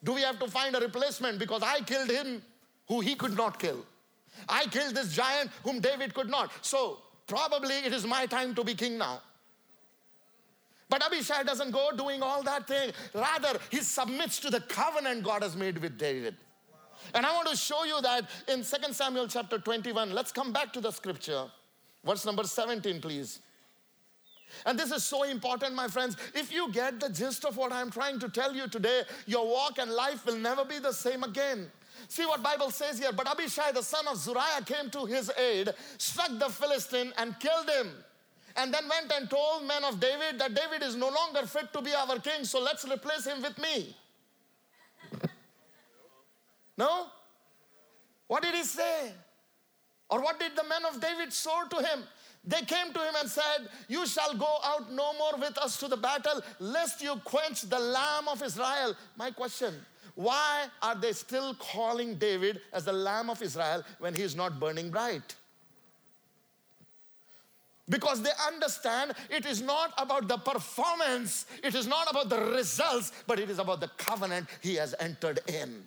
Do we have to find a replacement? Because I killed him who he could not kill. I killed this giant whom David could not. So probably it is my time to be king now. But Abishai doesn't go doing all that thing. Rather, he submits to the covenant God has made with David. And I want to show you that in 2 Samuel chapter 21. Let's come back to the scripture. Verse number 17, please. And this is so important, my friends. If you get the gist of what I'm trying to tell you today, your walk and life will never be the same again. See what Bible says here. But Abishai, the son of Zeruiah, came to his aid, struck the Philistine, and killed him. And then went and told men of David that David is no longer fit to be our king, so let's replace him with me. [laughs] No? What did he say? Or what did the men of David say to him? They came to him and said, You shall go out no more with us to the battle, lest you quench the lamb of Israel. My question why are they still calling David as the lamb of Israel when he is not burning bright? Because they understand it is not about the performance, it is not about the results, but it is about the covenant he has entered in.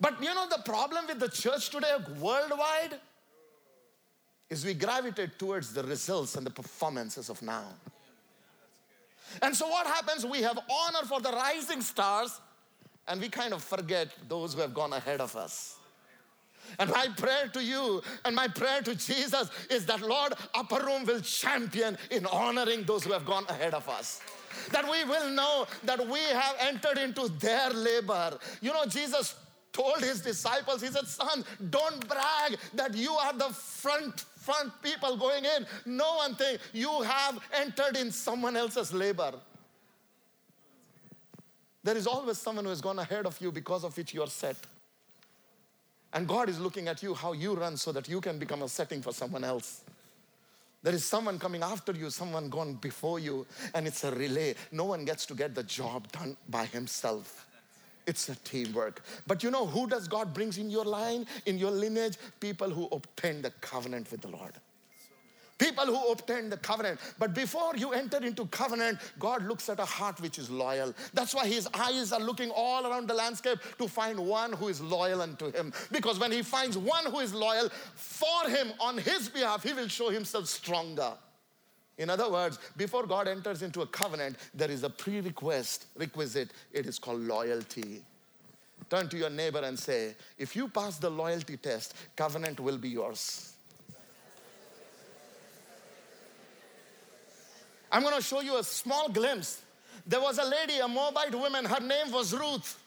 But you know the problem with the church today worldwide? Is we gravitate towards the results and the performances of now. And so what happens? We have honor for the rising stars and we kind of forget those who have gone ahead of us. And my prayer to you and my prayer to Jesus is that Lord, Upper Room will champion in honoring those who have gone ahead of us that we will know that we have entered into their labor. You know, Jesus told his disciples, He said, Son, don't brag that you are the front front people going in. No one think you have entered in someone else's labor. There is always someone who has gone ahead of you because of which you are set. And God is looking at you, how you run, so that you can become a setting for someone else. There is someone coming after you, someone gone before you, and it's a relay. No one gets to get the job done by himself. It's a teamwork. But you know who does God brings in your line, in your lineage? People who obtain the covenant with the Lord. People who obtain the covenant. But before you enter into covenant, God looks at a heart which is loyal. That's why his eyes are looking all around the landscape to find one who is loyal unto him. Because when he finds one who is loyal for him on his behalf, he will show himself stronger. In other words, before God enters into a covenant, there is a prerequisite, requisite. It is called loyalty. Turn to your neighbor and say, if you pass the loyalty test, covenant will be yours. I'm going to show you a small glimpse. There was a lady, a Moabite woman, her name was Ruth.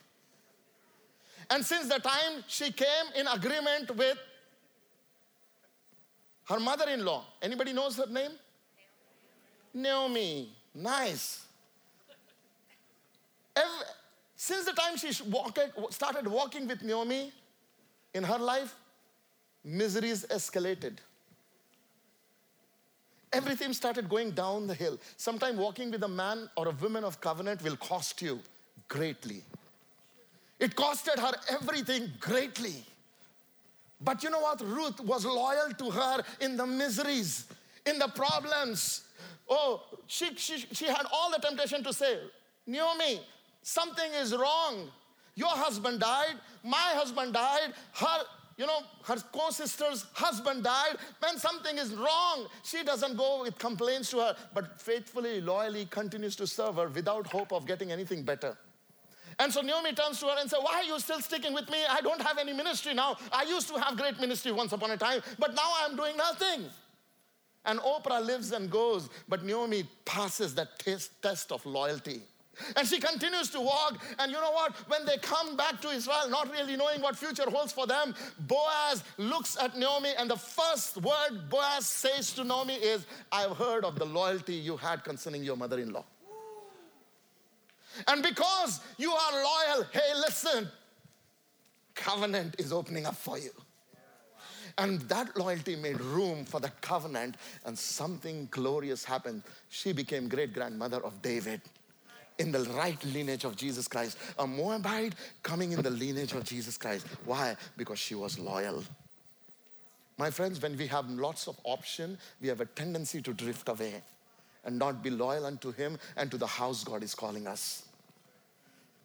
And since the time she came in agreement with her mother-in-law, anybody knows her name? Naomi. Nice. Every, since the time she started walking with Naomi in her life, miseries escalated everything started going down the hill. Sometimes walking with a man or a woman of covenant will cost you greatly. It costed her everything greatly. But you know what? Ruth was loyal to her in the miseries, in the problems. Oh, she, she, she had all the temptation to say, Naomi, something is wrong. Your husband died, my husband died, her you know, her co sister's husband died. When something is wrong, she doesn't go with complaints to her, but faithfully, loyally continues to serve her without hope of getting anything better. And so Naomi turns to her and says, Why are you still sticking with me? I don't have any ministry now. I used to have great ministry once upon a time, but now I'm doing nothing. And Oprah lives and goes, but Naomi passes that test, test of loyalty. And she continues to walk. And you know what? When they come back to Israel, not really knowing what future holds for them, Boaz looks at Naomi, and the first word Boaz says to Naomi is, I've heard of the loyalty you had concerning your mother in law. And because you are loyal, hey, listen, covenant is opening up for you. And that loyalty made room for the covenant, and something glorious happened. She became great grandmother of David in the right lineage of Jesus Christ. A Moabite coming in the lineage of Jesus Christ. Why? Because she was loyal. My friends, when we have lots of option, we have a tendency to drift away and not be loyal unto Him and to the house God is calling us.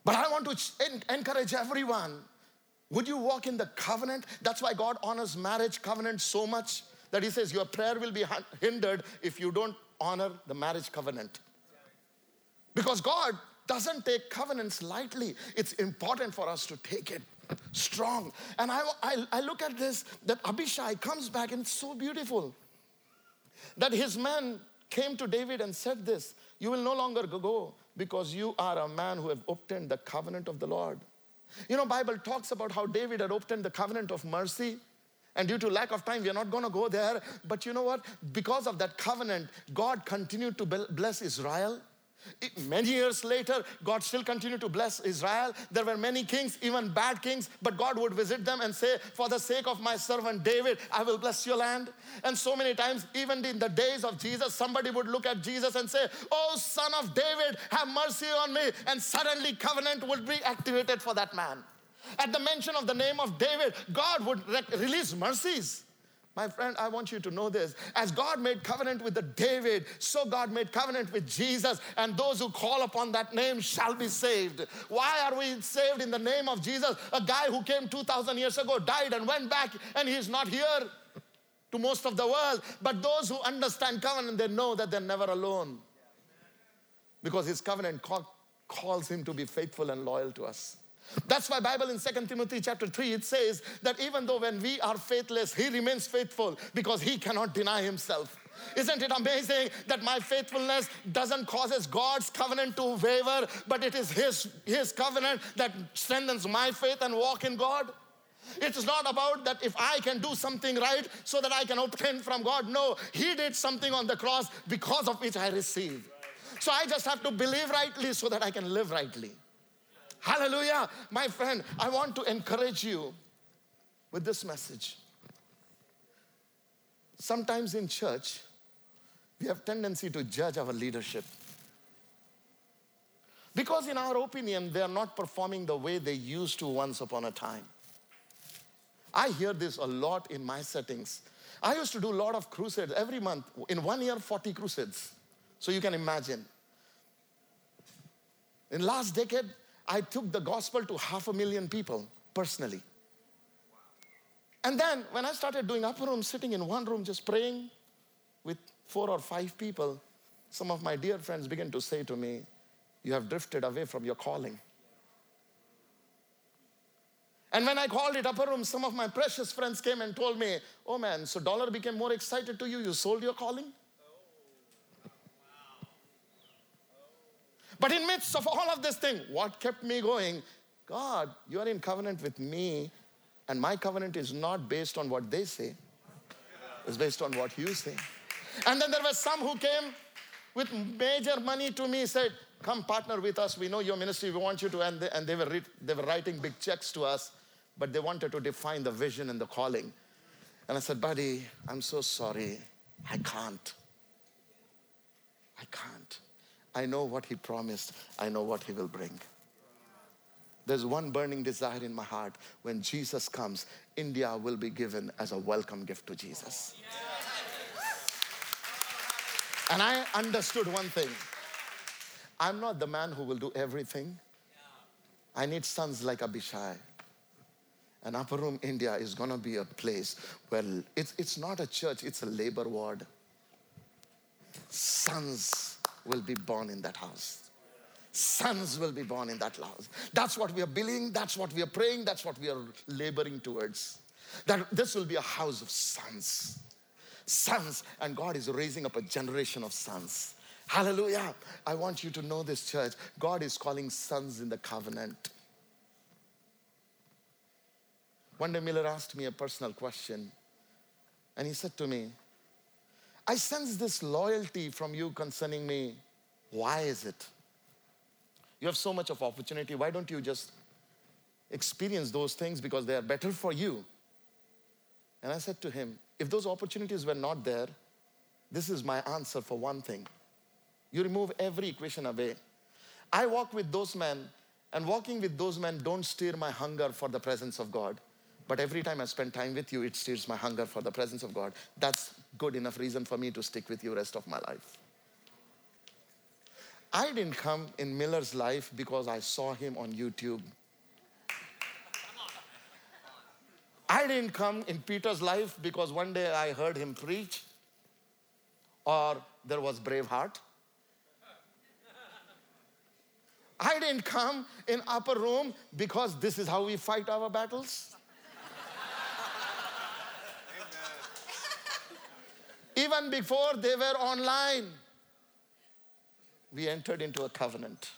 But I want to encourage everyone. Would you walk in the covenant? That's why God honors marriage covenant so much that He says your prayer will be hindered if you don't honor the marriage covenant. Because God doesn't take covenants lightly. It's important for us to take it strong. And I, I, I, look at this that Abishai comes back, and it's so beautiful that his man came to David and said this You will no longer go because you are a man who have obtained the covenant of the Lord. You know, Bible talks about how David had obtained the covenant of mercy. And due to lack of time, we are not going to go there. But you know what? Because of that covenant, God continued to bless Israel. Many years later, God still continued to bless Israel. There were many kings, even bad kings, but God would visit them and say, For the sake of my servant David, I will bless your land. And so many times, even in the days of Jesus, somebody would look at Jesus and say, Oh, son of David, have mercy on me. And suddenly, covenant would be activated for that man. At the mention of the name of David, God would re- release mercies. My friend, I want you to know this. As God made covenant with the David, so God made covenant with Jesus, and those who call upon that name shall be saved. Why are we saved in the name of Jesus? A guy who came 2,000 years ago died and went back, and he's not here to most of the world. But those who understand covenant, they know that they're never alone. Because his covenant calls him to be faithful and loyal to us. That's why Bible in 2 Timothy chapter 3 it says that even though when we are faithless, he remains faithful because he cannot deny himself. Isn't it amazing that my faithfulness doesn't causes God's covenant to waver, but it is his, his covenant that strengthens my faith and walk in God? It's not about that if I can do something right so that I can obtain from God. No, He did something on the cross because of which I receive. So I just have to believe rightly so that I can live rightly. Hallelujah. My friend, I want to encourage you with this message. Sometimes in church, we have tendency to judge our leadership. Because in our opinion, they are not performing the way they used to once upon a time. I hear this a lot in my settings. I used to do a lot of crusades every month. In one year, 40 crusades. So you can imagine. In last decade, I took the gospel to half a million people personally. And then when I started doing upper room, sitting in one room just praying with four or five people, some of my dear friends began to say to me, You have drifted away from your calling. And when I called it upper room, some of my precious friends came and told me, Oh man, so dollar became more excited to you, you sold your calling? But in midst of all of this thing, what kept me going? God, you are in covenant with me, and my covenant is not based on what they say. It's based on what you say. And then there were some who came with major money to me, said, come partner with us. We know your ministry. We want you to. And they, and they, were, re- they were writing big checks to us, but they wanted to define the vision and the calling. And I said, buddy, I'm so sorry. I can't. I can't. I know what he promised. I know what he will bring. There's one burning desire in my heart. When Jesus comes, India will be given as a welcome gift to Jesus. And I understood one thing I'm not the man who will do everything. I need sons like Abishai. And Upper Room India is going to be a place where it's, it's not a church, it's a labor ward. Sons will be born in that house. Sons will be born in that house. That's what we are believing, that's what we are praying, that's what we are laboring towards. That this will be a house of sons. Sons, and God is raising up a generation of sons. Hallelujah. I want you to know this, church. God is calling sons in the covenant. One day, Miller asked me a personal question, and he said to me, I sense this loyalty from you concerning me. Why is it? You have so much of opportunity. Why don't you just experience those things because they are better for you? And I said to him, if those opportunities were not there, this is my answer for one thing. You remove every equation away. I walk with those men, and walking with those men don't stir my hunger for the presence of God. But every time I spend time with you, it stirs my hunger for the presence of God. That's good enough reason for me to stick with you rest of my life. I didn't come in Miller's life because I saw him on YouTube. I didn't come in Peter's life because one day I heard him preach or there was Braveheart. I didn't come in upper room because this is how we fight our battles. Even before they were online, we entered into a covenant.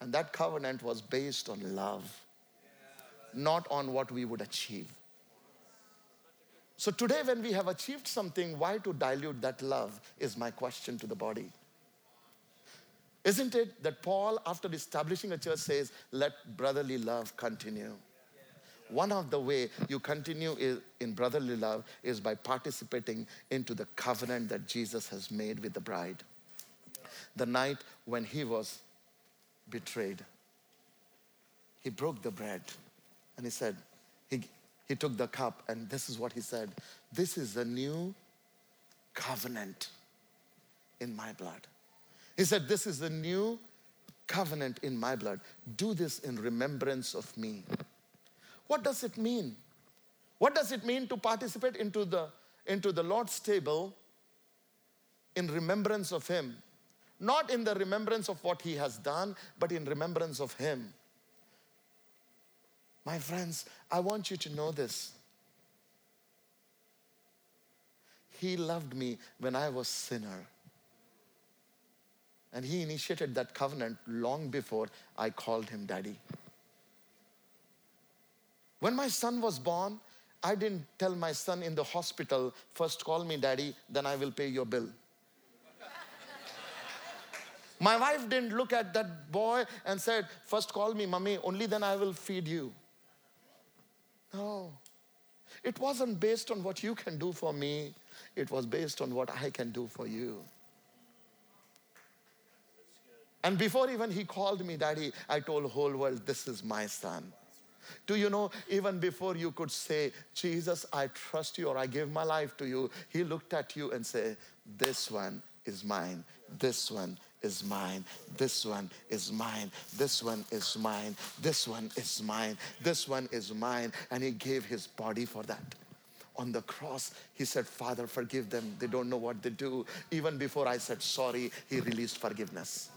And that covenant was based on love not on what we would achieve. So today, when we have achieved something, why to dilute that love is my question to the body. Isn't it that Paul, after establishing a church, says, let brotherly love continue? One of the way you continue in brotherly love is by participating into the covenant that Jesus has made with the bride. The night when he was betrayed, he broke the bread and he said, he, he took the cup, and this is what he said This is a new covenant in my blood. He said, This is a new covenant in my blood. Do this in remembrance of me. What does it mean? What does it mean to participate into the, into the Lord's table in remembrance of Him? Not in the remembrance of what He has done, but in remembrance of Him. My friends, I want you to know this. He loved me when I was sinner. And he initiated that covenant long before I called him daddy. When my son was born, I didn't tell my son in the hospital, first call me daddy, then I will pay your bill. [laughs] my wife didn't look at that boy and said, first call me mommy, only then I will feed you. No. It wasn't based on what you can do for me, it was based on what I can do for you. And before even he called me daddy, I told the whole world, this is my son. Do you know, even before you could say, Jesus, I trust you or I give my life to you, he looked at you and said, This one is mine. This one is mine. This one is mine. This one is mine. This one is mine. This one is mine. And he gave his body for that. On the cross, he said, Father, forgive them. They don't know what they do. Even before I said sorry, he released forgiveness.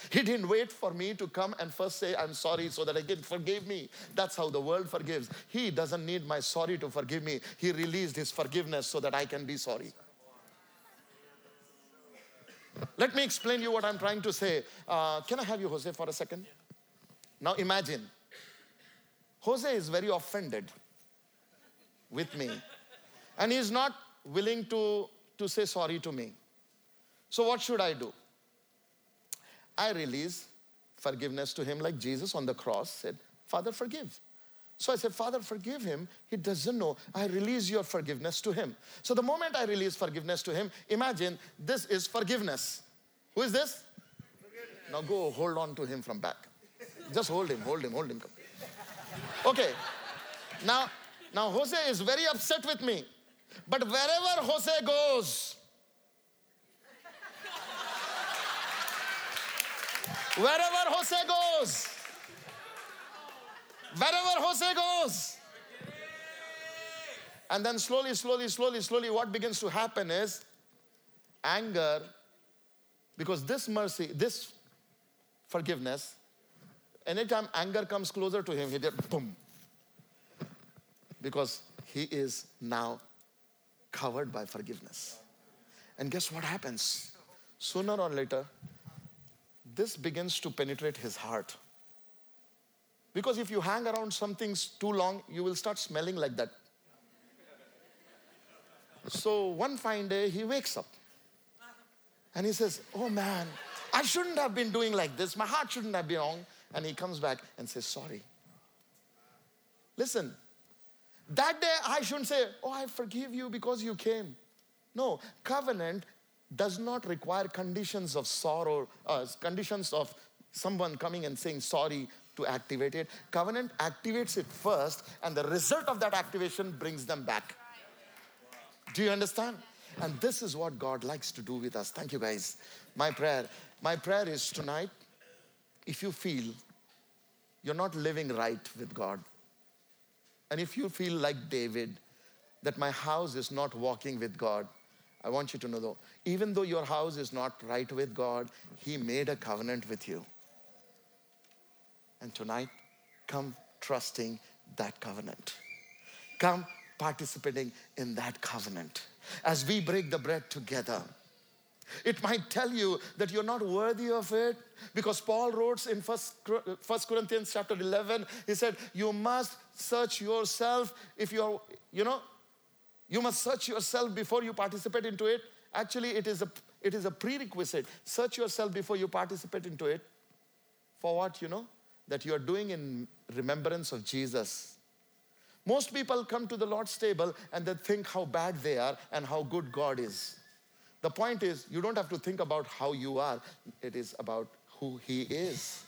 [laughs] He didn't wait for me to come and first say, I'm sorry, so that I can forgive me. That's how the world forgives. He doesn't need my sorry to forgive me. He released his forgiveness so that I can be sorry. Let me explain you what I'm trying to say. Uh, can I have you, Jose, for a second? Now imagine, Jose is very offended with me, and he's not willing to, to say sorry to me. So, what should I do? I release forgiveness to him, like Jesus on the cross said, Father, forgive. So I said, Father, forgive him. He doesn't know. I release your forgiveness to him. So the moment I release forgiveness to him, imagine this is forgiveness. Who is this? Now go hold on to him from back. Just hold him, hold him, hold him. Okay. Now, now Jose is very upset with me. But wherever Jose goes, wherever Jose goes, Wherever Jose goes. And then slowly, slowly, slowly, slowly, what begins to happen is anger, because this mercy, this forgiveness, anytime anger comes closer to him, he did boom. Because he is now covered by forgiveness. And guess what happens? Sooner or later, this begins to penetrate his heart. Because if you hang around some things too long, you will start smelling like that. So one fine day, he wakes up and he says, Oh man, I shouldn't have been doing like this. My heart shouldn't have been wrong. And he comes back and says, Sorry. Listen, that day I shouldn't say, Oh, I forgive you because you came. No, covenant does not require conditions of sorrow, uh, conditions of someone coming and saying sorry to activate it. Covenant activates it first, and the result of that activation brings them back. Do you understand? And this is what God likes to do with us. Thank you, guys. My prayer, my prayer is tonight, if you feel you're not living right with God, and if you feel like David, that my house is not walking with God, I want you to know though, even though your house is not right with God, He made a covenant with you. And tonight, come trusting that covenant. Come participating in that covenant. As we break the bread together, it might tell you that you're not worthy of it because Paul wrote in First, First Corinthians chapter 11, he said, You must search yourself if you're, you know, you must search yourself before you participate into it. Actually, it is a, it is a prerequisite. Search yourself before you participate into it. For what, you know? that you are doing in remembrance of Jesus. Most people come to the Lord's table and they think how bad they are and how good God is. The point is, you don't have to think about how you are, it is about who He is.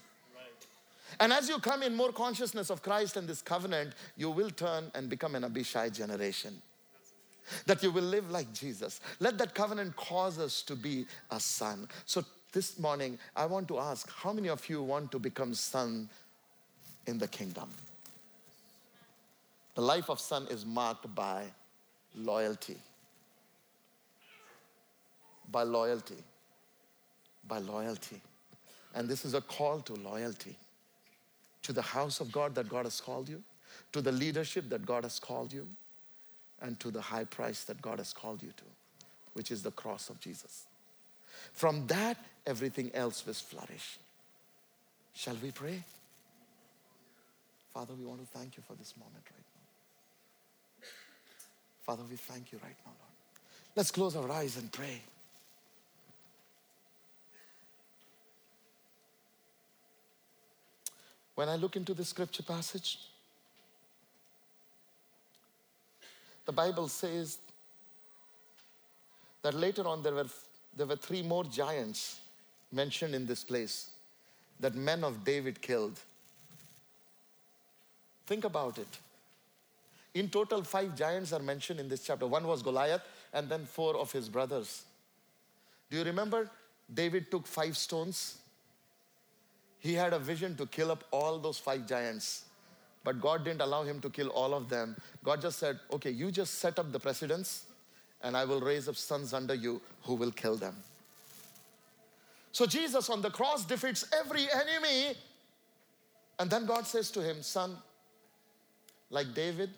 And as you come in more consciousness of Christ and this covenant, you will turn and become an Abishai generation. That you will live like Jesus. Let that covenant cause us to be a son. So this morning, I want to ask how many of you want to become son in the kingdom? The life of son is marked by loyalty. By loyalty. By loyalty. And this is a call to loyalty to the house of God that God has called you, to the leadership that God has called you, and to the high price that God has called you to, which is the cross of Jesus. From that, everything else will flourish. Shall we pray? Father, we want to thank you for this moment right now. Father, we thank you right now, Lord. Let's close our eyes and pray. When I look into the scripture passage, the Bible says that later on there were there were three more giants mentioned in this place that men of David killed. Think about it. In total, five giants are mentioned in this chapter. One was Goliath, and then four of his brothers. Do you remember? David took five stones. He had a vision to kill up all those five giants. But God didn't allow him to kill all of them. God just said, okay, you just set up the precedents, and I will raise up sons under you who will kill them. So Jesus on the cross defeats every enemy. And then God says to him, Son, like David,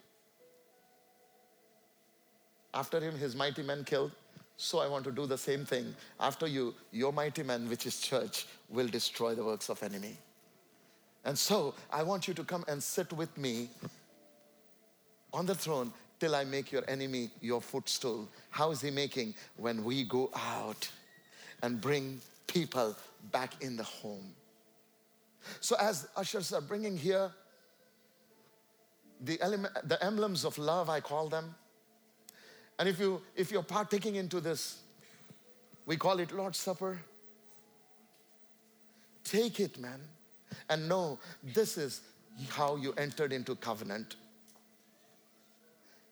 after him, his mighty men killed. So I want to do the same thing. After you, your mighty men, which is church, will destroy the works of enemy. And so I want you to come and sit with me on the throne till I make your enemy your footstool. How is he making? When we go out and bring people back in the home. So as ushers are bringing here the, element, the emblems of love, I call them, and if, you, if you're partaking into this, we call it Lord's Supper. Take it, man, and know this is how you entered into covenant.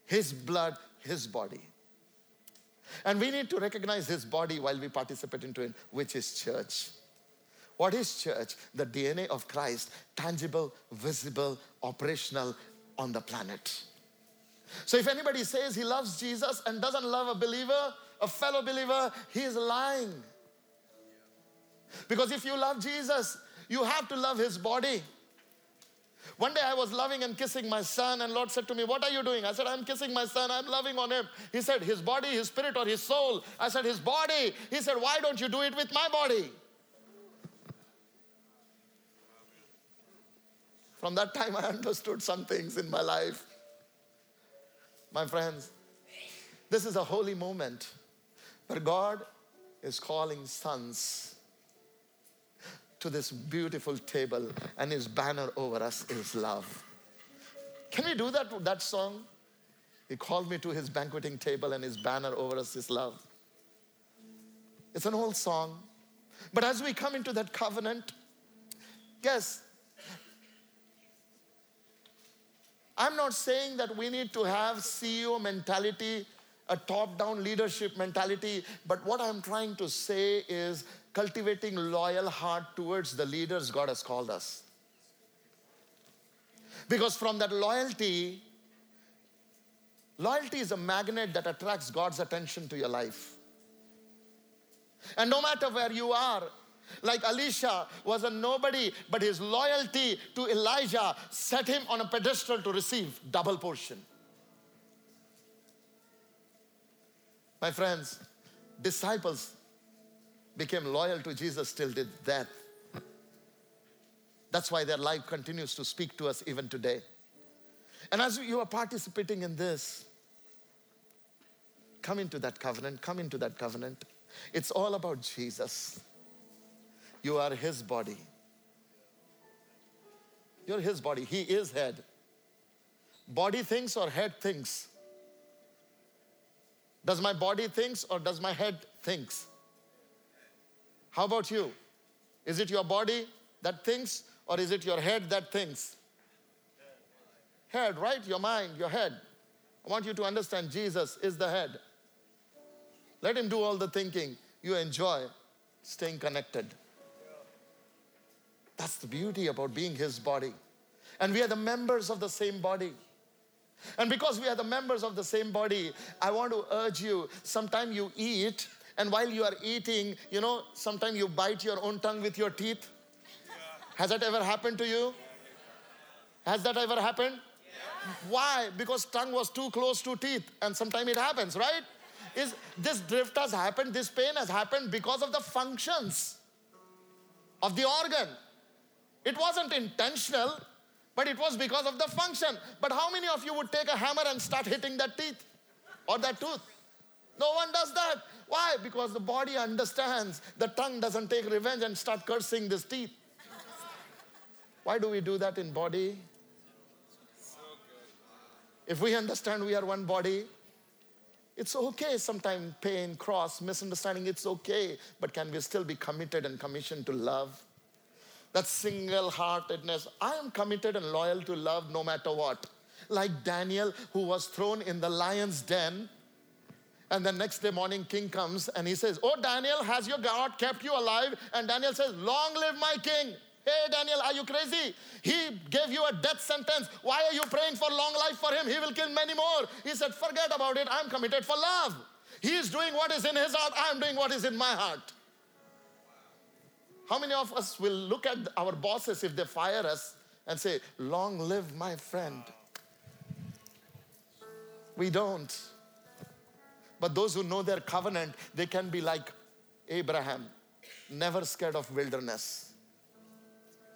His blood, His body. And we need to recognize His body while we participate into it, which is church. What is church? The DNA of Christ, tangible, visible, operational on the planet. So if anybody says he loves Jesus and doesn't love a believer, a fellow believer, he is lying. Because if you love Jesus, you have to love his body. One day I was loving and kissing my son, and Lord said to me, What are you doing? I said, I'm kissing my son, I'm loving on him. He said, His body, his spirit, or his soul? I said, His body. He said, Why don't you do it with my body? From that time, I understood some things in my life my friends, this is a holy moment where God is calling sons to this beautiful table, and his banner over us is love. Can we do that that song? He called me to his banqueting table, and his banner over us is love. It's an old song. But as we come into that covenant, guess I'm not saying that we need to have CEO mentality, a top down leadership mentality, but what I'm trying to say is cultivating loyal heart towards the leaders God has called us. Because from that loyalty, loyalty is a magnet that attracts God's attention to your life. And no matter where you are, like Elisha was a nobody, but his loyalty to Elijah set him on a pedestal to receive double portion. My friends, disciples became loyal to Jesus till death. That's why their life continues to speak to us even today. And as you are participating in this, come into that covenant, come into that covenant. It's all about Jesus. You are his body. You're his body. He is head. Body thinks or head thinks? Does my body thinks or does my head thinks? How about you? Is it your body that thinks or is it your head that thinks? Head, right? Your mind, your head. I want you to understand Jesus is the head. Let him do all the thinking. You enjoy staying connected. That's the beauty about being His body. And we are the members of the same body. And because we are the members of the same body, I want to urge you sometime you eat, and while you are eating, you know, sometimes you bite your own tongue with your teeth. Has that ever happened to you? Has that ever happened? Why? Because tongue was too close to teeth, and sometimes it happens, right? Is this drift has happened, this pain has happened because of the functions of the organ. It wasn't intentional, but it was because of the function. But how many of you would take a hammer and start hitting that teeth or that tooth? No one does that. Why? Because the body understands. The tongue doesn't take revenge and start cursing this teeth. Why do we do that in body? If we understand we are one body, it's okay sometimes pain, cross, misunderstanding, it's okay. But can we still be committed and commissioned to love? that single heartedness. I am committed and loyal to love no matter what. Like Daniel, who was thrown in the lion's den. And the next day morning, king comes and he says, Oh, Daniel, has your God kept you alive? And Daniel says, Long live my king. Hey, Daniel, are you crazy? He gave you a death sentence. Why are you praying for long life for him? He will kill many more. He said, Forget about it. I'm committed for love. He is doing what is in his heart. I'm doing what is in my heart. How many of us will look at our bosses if they fire us and say, Long live my friend? We don't. But those who know their covenant, they can be like Abraham, never scared of wilderness.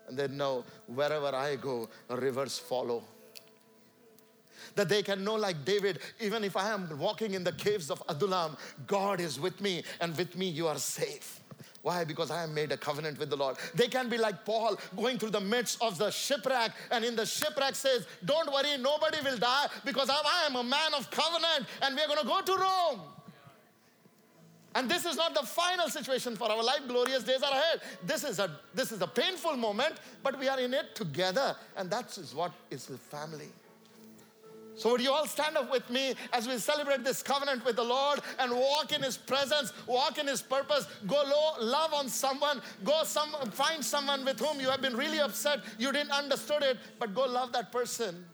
And they know wherever I go, rivers follow. That they can know, like David, even if I am walking in the caves of Adullam, God is with me, and with me you are safe. Why? Because I have made a covenant with the Lord. They can be like Paul going through the midst of the shipwreck, and in the shipwreck says, Don't worry, nobody will die because I am a man of covenant and we're going to go to Rome. And this is not the final situation for our life. Glorious days are ahead. This is a this is a painful moment, but we are in it together, and that is what is the family. So, would you all stand up with me as we celebrate this covenant with the Lord and walk in His presence, walk in His purpose, go low, love on someone, go some, find someone with whom you have been really upset, you didn't understood it, but go love that person.